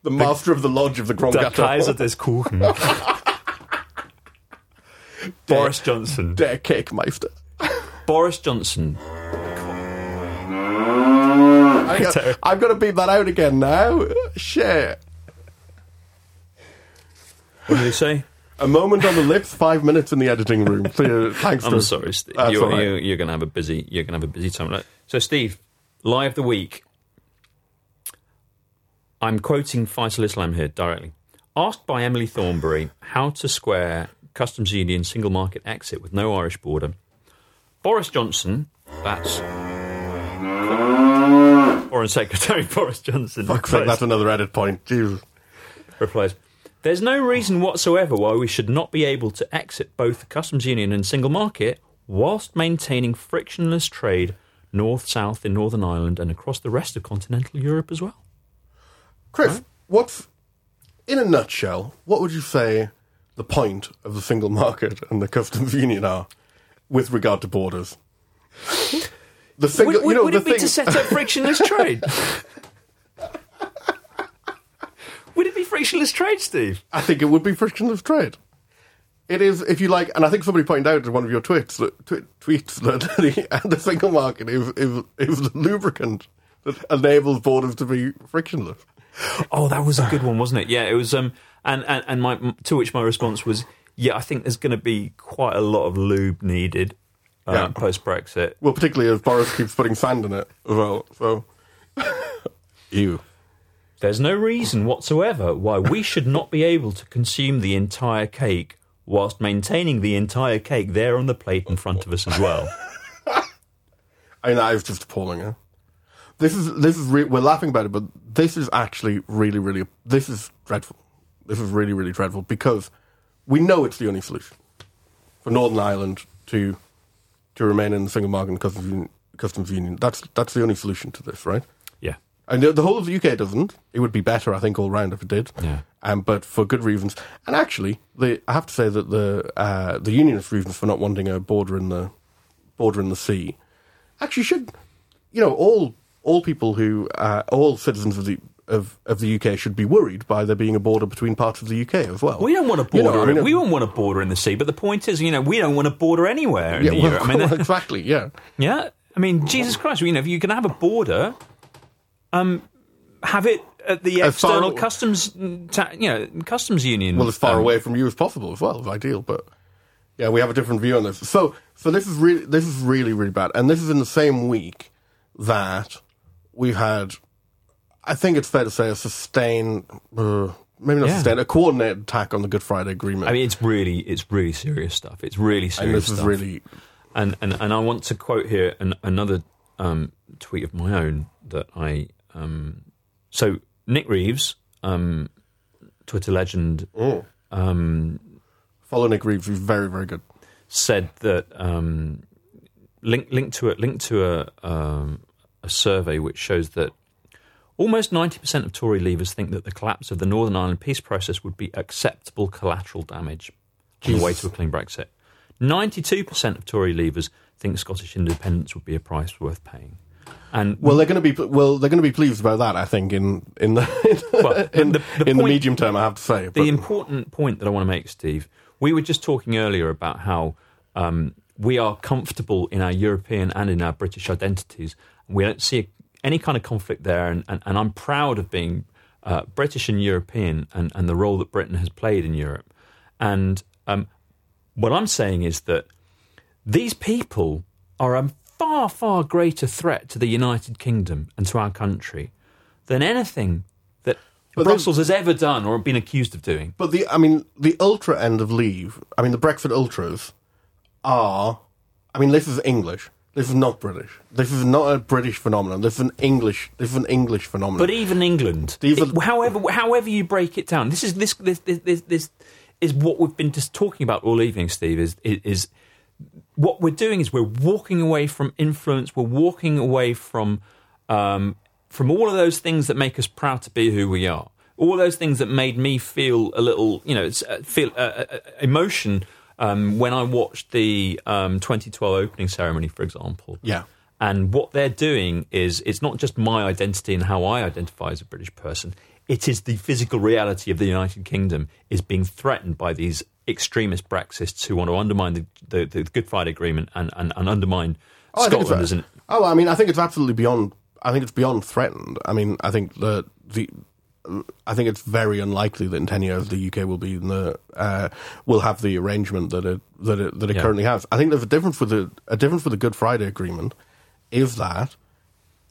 The master of the lodge of the Grand Gâteau. Kaiser des Kuchen, Er- Boris Johnson. Der Cakemeister. Boris Johnson. I got, I've got to beat that out again now. Shit. What did he say? A moment on the lips, five minutes in the editing room. Uh, thanks I'm to- sorry, Steve. You're, right. you're, you're going to have a busy. You're going to have a busy time. Right. So, Steve, lie of the week. I'm quoting Faisal Islam here directly. Asked by Emily Thornberry how to square customs union single market exit with no Irish border, Boris Johnson, that's Foreign Secretary Boris Johnson, sake, replies- that's another added point. Jesus. replies, There's no reason whatsoever why we should not be able to exit both the customs union and single market whilst maintaining frictionless trade north south in Northern Ireland and across the rest of continental Europe as well. Chris, what's, in a nutshell, what would you say the point of the single market and the customs union are with regard to borders? The single, Would, would, you know, would the it be thing, to set up frictionless trade? would it be frictionless trade, Steve? I think it would be frictionless trade. It is, if you like, and I think somebody pointed out in one of your tweets that, tw- tweets that the, the single market is, is, is the lubricant that enables borders to be frictionless. Oh, that was a good one, wasn't it? Yeah, it was. Um, and and, and my to which my response was, yeah, I think there's going to be quite a lot of lube needed uh, Yeah. post Brexit. Well, particularly as Boris keeps putting sand in it as well. So, you. There's no reason whatsoever why we should not be able to consume the entire cake whilst maintaining the entire cake there on the plate in front of us as well. I mean, that is just appalling. Yeah? This is this is re- we're laughing about it, but this is actually really, really this is dreadful. This is really, really dreadful because we know it's the only solution for Northern Ireland to to remain in the single market and customs union. Customs union. That's that's the only solution to this, right? Yeah. And the, the whole of the UK doesn't. It would be better, I think, all round if it did. Yeah. Um, but for good reasons. And actually, the, I have to say that the uh, the unionist reasons for not wanting a border in the border in the sea actually should, you know, all all people who uh, all citizens of the of, of the UK should be worried by there being a border between parts of the UK as well. We don't want a You know, border. I mean, we don't want a border in the sea. But the point is, you know, we don't want a border anywhere in yeah, the well, Europe. I mean, that- exactly. Yeah. yeah. I mean, Jesus Christ. You know, if you can have a border, um, have it at the As far- external customs, ta- you know, customs union. well as far um, away from you as possible as well is ideal but yeah we have a different view on this so so this is really this is really really bad and this is in the same week that we've had i think it's fair to say a sustained uh, maybe not Yeah. sustained a coordinated attack on the good friday agreement I mean, it's really, it's really serious stuff. It's really serious and this stuff. is really And and and I want to quote here an, another um, tweet of my own that I Um, so Nick Reeves, um, Twitter legend, um, Follow Nick Reeves. He's very, very good. said that um, linked linked to a linked to a um, a survey which shows that almost ninety percent of Tory leavers think that the collapse of the Northern Ireland peace process would be acceptable collateral damage on the way to a clean Brexit. Ninety-two percent of Tory leavers think Scottish independence would be a price worth paying. And Well, they're going to be well. They're going to be pleased about that. I think in in the Well, in, the- the in the medium term, I have to say. The But, important point that I want to make, Steve, we were just talking earlier about how um, we are comfortable in our European and in our British identities. We don't see any kind of conflict there, and, and, and I'm proud of being uh, British and European and, and the role that Britain has played in Europe. And um, what I'm saying is that these people are a far, far greater threat to the United Kingdom and to our country than anything that But Brussels has ever done or been accused of doing. but the I mean the ultra end of leave. I mean the Brexit ultras are. I mean this is English. This is not British. This is not a British phenomenon. This is an English. This is an English phenomenon. But even England, are- it- however, however you break it down, this is this this this this, this is what we've been just talking about all evening, Steve. Is is what we're doing is we're walking away from influence. We're walking away from um, from all of those things that make us proud to be who we are. All those things that made me feel a little, you know, uh, feel uh, uh, uh, emotion um, when I watched the um, 2012 opening ceremony, for example. Yeah. And what they're doing is it's not just my identity and how I identify as a British person. It is the physical reality of the United Kingdom is being threatened by these extremist Brexits who want to undermine the, the, the Good Friday Agreement and, and, and undermine Oh, I think it's- Scotland as an Oh, I mean, I think it's absolutely beyond. I think it's beyond threatened. I mean, I think the the. I think it's very unlikely that in ten years the UK will be in the uh, will have the arrangement that it that it that it Yeah. currently has. I think there's a difference with the a difference with the Good Friday Agreement is that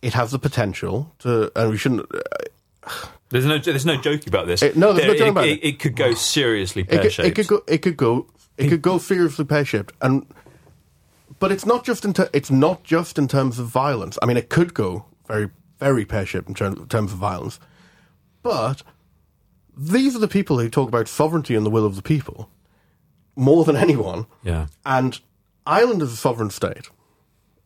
it has the potential to, and we shouldn't. Uh, There's no, there's no joke about this. It- no, there's no There- joke about it, it. it could go seriously pear shaped. it could go. It could go. It could go seriously pear shaped, and but it's not just in ter- it's not just in terms of violence. I mean, it could go very very pear shaped in terms, terms of violence, but these are the people who talk about sovereignty and the will of the people more than anyone. Yeah. And Ireland is a sovereign state,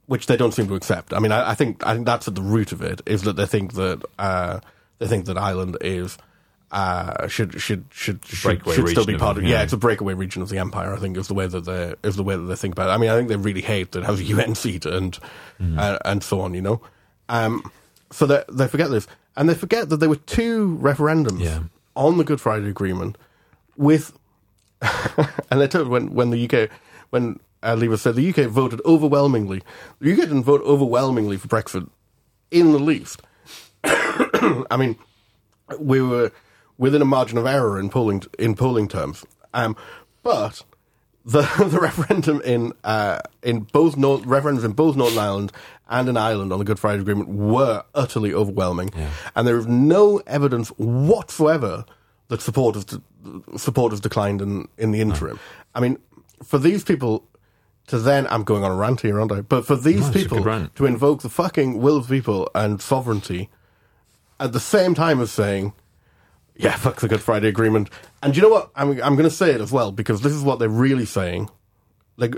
which they don't seem to accept. I mean, I, I think I think that's at the root of it is that they think that uh, they think that Ireland is uh, should should should should, should still be part of- of. Yeah, yeah. it's a breakaway region of the empire. I think is the way that they is the way that they think about it. I mean, I think they really hate that it has a UN seat and Mm. uh, and so on. You know, um, so they they forget this, and they forget that there were two referendums Yeah. on the Good Friday Agreement with and they told when when the UK when uh, Leaver said the UK voted overwhelmingly. The UK didn't vote overwhelmingly for Brexit in the least. I mean, we were within a margin of error in polling in polling terms, um, but the the referendum in uh, in both North, referendums in both Northern Ireland and in Ireland on the Good Friday Agreement were utterly overwhelming, and there is no evidence whatsoever that support has support has declined in in the interim. I mean, for these people to then I'm going on a rant here, aren't I? But for these No, people to invoke the fucking will of the people and sovereignty at the same time as saying, yeah, fuck the Good Friday Agreement. And you know what? I'm, I'm going to say it as well because this is what they're really saying. Like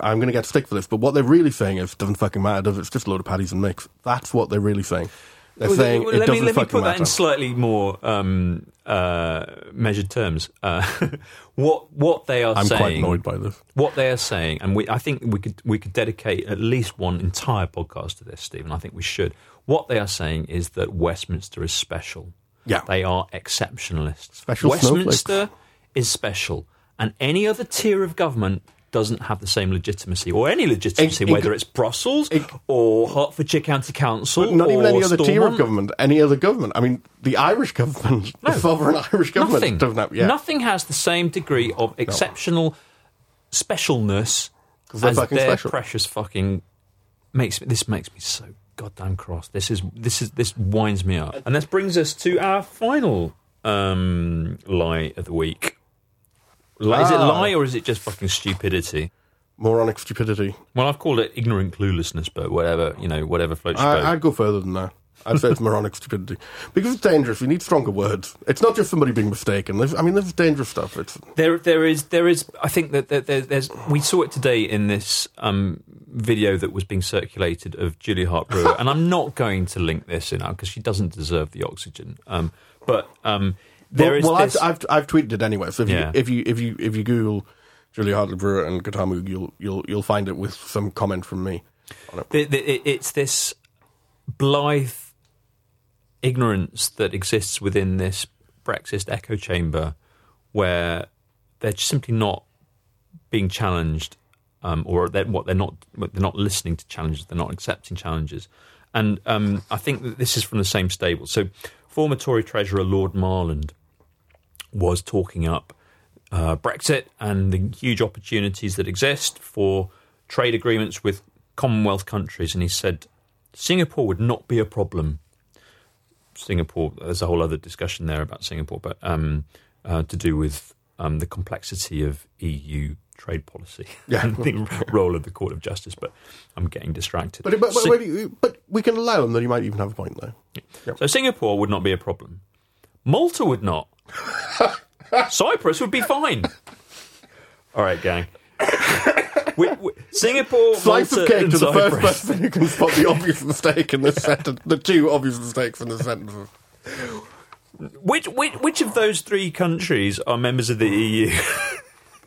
I'm going to get stick for this, but what they're really saying is, it doesn't fucking matter. Does it? It's just a load of patties and mix. That's what they're really saying. They're Well, saying well, it let doesn't me, let me fucking put that in slightly more um, uh, measured terms. Uh, what what they are I'm saying, quite annoyed by this. what they are saying, and we, I think we could we could dedicate at least one entire podcast to this, Stephen. I think we should. What they are saying is that Westminster is special. Yeah. they are exceptionalists. Special Westminster is special, and any other tier of government doesn't have the same legitimacy or any legitimacy, It- it whether it's Brussels it- or Hertfordshire County Council, not even or any other tier of government. Any other government. I mean, the Irish government, no, the sovereign Irish government, Nothing. doesn't have. Yeah, Nothing has the same degree of exceptional specialness 'Cause they're as their special. precious fucking makes me. This makes me so goddamn cross. This is this is this winds me up. And this brings us to our final um, lie of the week. Li- Is it Ah. lie or is it just fucking stupidity? moronic stupidity. Well, I've called it ignorant cluelessness, but whatever you know, whatever floats your boat. I, I'd go further than that. I'd say it's moronic stupidity because it's dangerous. You need stronger words. It's not just somebody being mistaken. There's, I mean, there's dangerous stuff. It's There, there is, there is. I think that there, there, there's. We saw it today in this um, video that was being circulated of Julia Hartley Brewer, and I'm not going to link this in because she doesn't deserve the oxygen. Um, but um, there well, well. I've, I've I've tweeted it anyway. So if Yeah. you if you if you if you Google Julia Hartley Brewer and Gatamu, you'll you'll you'll find it with some comment from me. on it. the, the, it- it's this blithe ignorance that exists within this Brexit echo chamber where they're simply not being challenged um, or they're, what they're not they're not listening to challenges they're not accepting challenges and um, I think that this is from the same stable so former Tory Treasurer Lord Marland was talking up uh, Brexit and the huge opportunities that exist for trade agreements with Commonwealth countries. And he said Singapore would not be a problem. Singapore, there's a whole other discussion there about Singapore, but um, uh, to do with um, the complexity of EU trade policy Yeah. and the role of the Court of Justice. But I'm getting distracted. But but, but, you- but we can allow him that he might even have a point there. so Singapore would not be a problem. Malta would not. Cyprus would be fine. All right, gang. we, we, Singapore, Slice Malta, of cake to the first person who can spot the obvious mistake in this sentence. The two obvious mistakes in this sentence. Which, which which of those three countries are members of the EU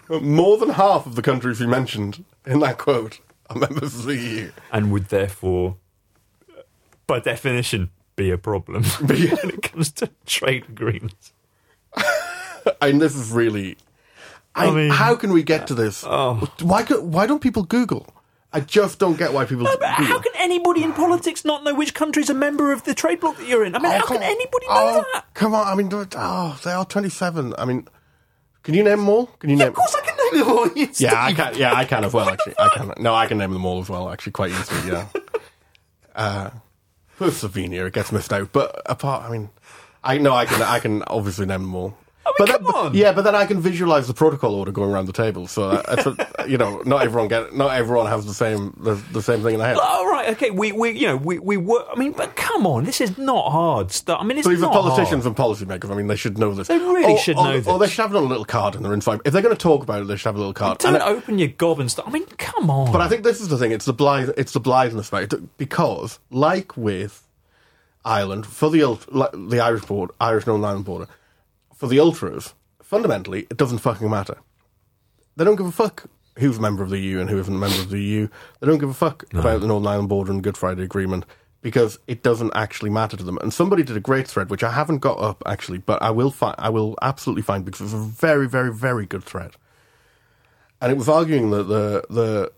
More than half of the countries he mentioned in that quote are members of the EU. and would therefore, by definition, be a problem when it comes to trade agreements? I mean, this is really. I, I mean- how can we get to this? Oh. Why? co- Why don't people Google? I just don't get why people. But Google. how can anybody in politics not know which country's a member of the trade bloc that you're in? I mean, Oh, how can on. anybody know Oh, that? Come on, I mean, they're- oh, they are twenty-seven. I mean, can you name them all? Can you name? Of course, I can name them all. You Yeah, I Steve. can. Yeah, I can as well. Actually, I can. No, I can name them all as well. Actually, quite easily. Yeah. Uh, for Slovenia, it gets missed out. But apart, I mean, I know I can. I can obviously name them all. I mean, but come then, on. yeah, but then I can visualize the protocol order going around the table. So uh, that's a, you know, not everyone get, not everyone has the same the, the same thing in their head. All right, okay. We, we, you know, we, we work. I mean, but come on, this is not hard stuff. I mean, it's So these are not politicians hard. and policymakers. I mean, they should know this. They really Or- should or, know Or they should have it a little card in their inside. If they're going to talk about it, they should have a little card. Don't And open your gob and stuff. I mean, come on. But I think this is the thing. It's the blithe. It's the blitheness it because, like with Ireland, for the the Irish border, Irish Northern Ireland border, for the ultras, fundamentally, it doesn't fucking matter. They don't give a fuck who's a member of the EU and who isn't a member of the EU. They don't give a fuck about the Northern Ireland border and Good Friday Agreement because it doesn't actually matter to them. And somebody did a great thread, which I haven't got up actually, but I will find. I will absolutely find because it's a very, very, very good thread. And it was arguing that the the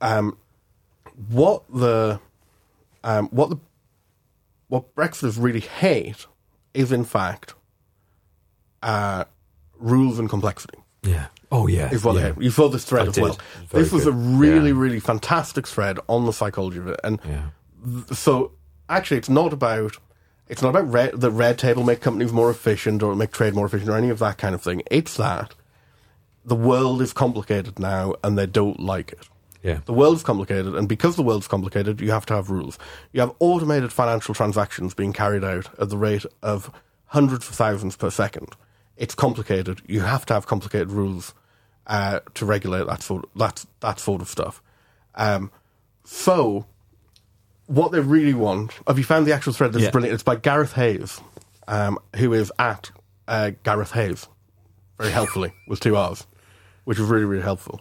um, what the um, what the what Brexiters really hate is in fact uh, rules and complexity. yeah. Oh yeah. Is what yeah. they. You saw this thread I as did. well. Very This was a really, Yeah. really fantastic thread on the psychology of it, and Yeah. so actually, it's not about it's not about red, the red tape will make companies more efficient or make trade more efficient or any of that kind of thing. It's that the world is complicated now, and they don't like it. Yeah. The world's complicated, and because the world's complicated, you have to have rules. You have automated financial transactions being carried out at the rate of hundreds of thousands per second. It's complicated. You have to have complicated rules uh, to regulate that sort of, that that sort of stuff. Um, so, what they really want. Have you found the actual thread? This Yeah. is brilliant. It's by Gareth Hayes, um, who is at uh, Gareth Hayes, very helpfully with two R's, which was really really helpful.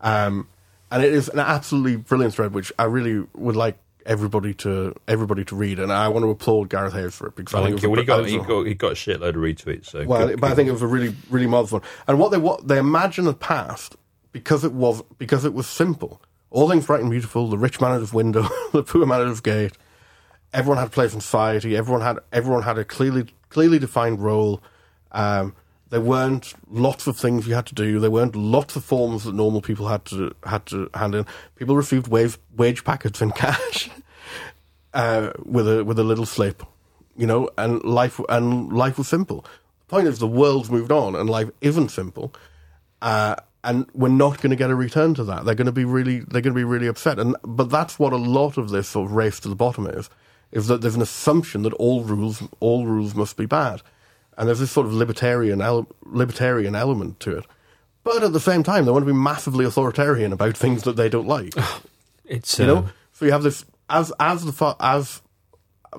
Um, and it is an absolutely brilliant thread, which I really would like everybody to everybody to read. And I want to applaud Gareth Hayes for it because I think it was he got, think he a- got he got a shitload of retweets. So well, good- but I think it was a really, really marvelous one. And what they what they imagine the past because it was because it was simple. All things bright and beautiful. The rich man at his window, the poor man at his gate. Everyone had a place in society. Everyone had everyone had a clearly clearly defined role. Um, there weren't lots of things you had to do. There weren't lots of forms that normal people had to had to hand in. People received wage wage packets in cash uh, with a with a little slip, you know, and life and life was simple. The point is, the world's moved on, and life isn't simple, uh, and we're not going to get a return to that. They're going to be really they're going to be really upset, and but that's what a lot of this sort of race to the bottom is. is that there's an assumption that all rules all rules must be bad, and there's this sort of libertarian ele- libertarian element to it. But at the same time, they want to be massively authoritarian about things that they don't like. It's you uh, know, so you have this as as the far as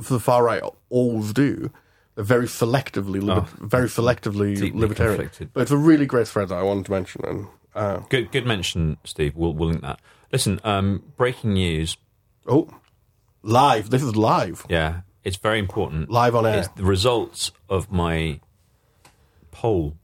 the far right always do. They're very selectively, liber- very selectively Oh. Libertarian. conflicted. But it's a really great thread that I wanted to mention. And uh, good. Good mention, Steve. We'll, we'll link that. Listen, um, breaking news. oh, live! This is live, Yeah, it's very important. live on air. It's the results of my poll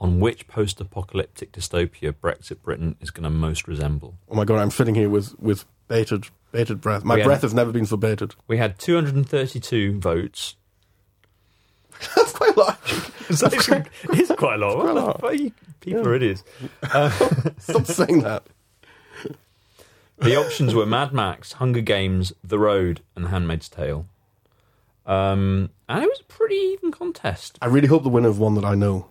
on which post-apocalyptic dystopia Brexit Britain is going to most resemble. Oh my god, I'm sitting here with with bated bated breath. My We had- breath has never been so bated. We had 232 votes. That's quite a lot. It's quite a lot. quite a lot. Well, you- People are idiots. Uh, Stop saying that. The options were Mad Max, Hunger Games, The Road, and The Handmaid's Tale. Um, and it was a pretty even contest. I really hope the winner of one that I know.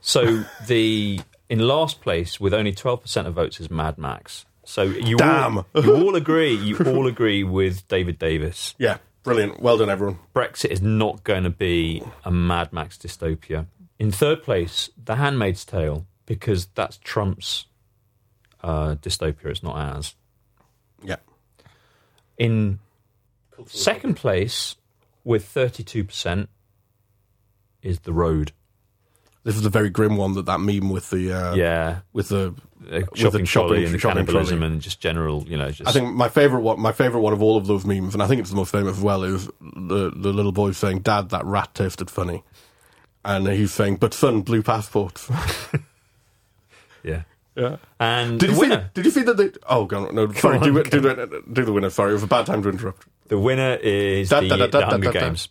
So the in last place with only 12% of votes is Mad Max. So you Damn. all, you all agree. You all agree with David Davis. Yeah, brilliant. Well done, everyone. Brexit is not going to be a Mad Max dystopia. In third place, The Handmaid's Tale, because that's Trump's uh, dystopia. It's not ours. Yeah. In second place, with 32%, is The Road. This is a very grim one. That that meme with the uh, Yeah. with the Uh, with shopping the trolley and the shopping cannibalism trolley. and just general, you know, just I think my favorite one, my favorite one of all of those memes, and I think it's the most famous as well, is the the little boy saying, "Dad, that rat tasted funny," and he's saying, "But son, blue passports." yeah. Yeah. And Did the you see? winner, Did you see that? They, oh, go on, no, sorry. on, do, do, the, do the winner. Sorry, it was a bad time to interrupt. the winner is Da, the, da, da, the Hunger. Games.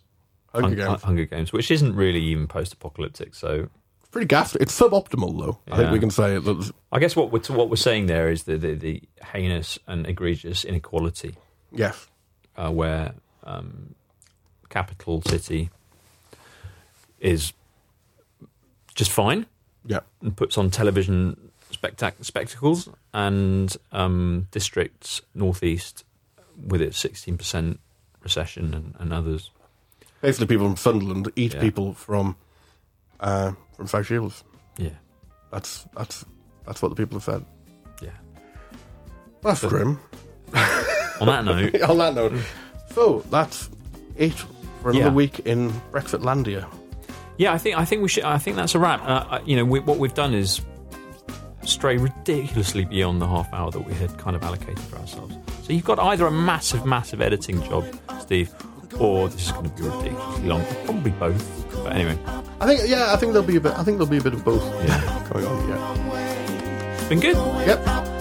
Hunger Hun- Games. Hunger Games, which isn't really even post-apocalyptic. So Pretty ghastly. It's suboptimal, though. I think we can say that. I guess what we're what we're saying there is the the, the heinous and egregious inequality Yes. uh, where um, capital city is just fine Yeah. and puts on television spectac- spectacles, and um, districts northeast with its sixteen percent recession and, and others. Basically, people from Sunderland eat Yeah. people from uh, from South Shields. Yeah, That's that's that's what the people have said. yeah. That's grim. On that note, On that note, so that's it for another Yeah. week in Brexitlandia. yeah, I think I think we should. I think that's a wrap. Uh, I- you know, we, what we've done is stray ridiculously beyond the half hour that we had kind of allocated for ourselves. So you've got either a massive, massive editing job, Steve, or this is going to be ridiculously long. Probably both. But anyway, I think yeah, I think there'll be a bit. I think there'll be a bit of both yeah, going on. Yeah. it's been good. Yep.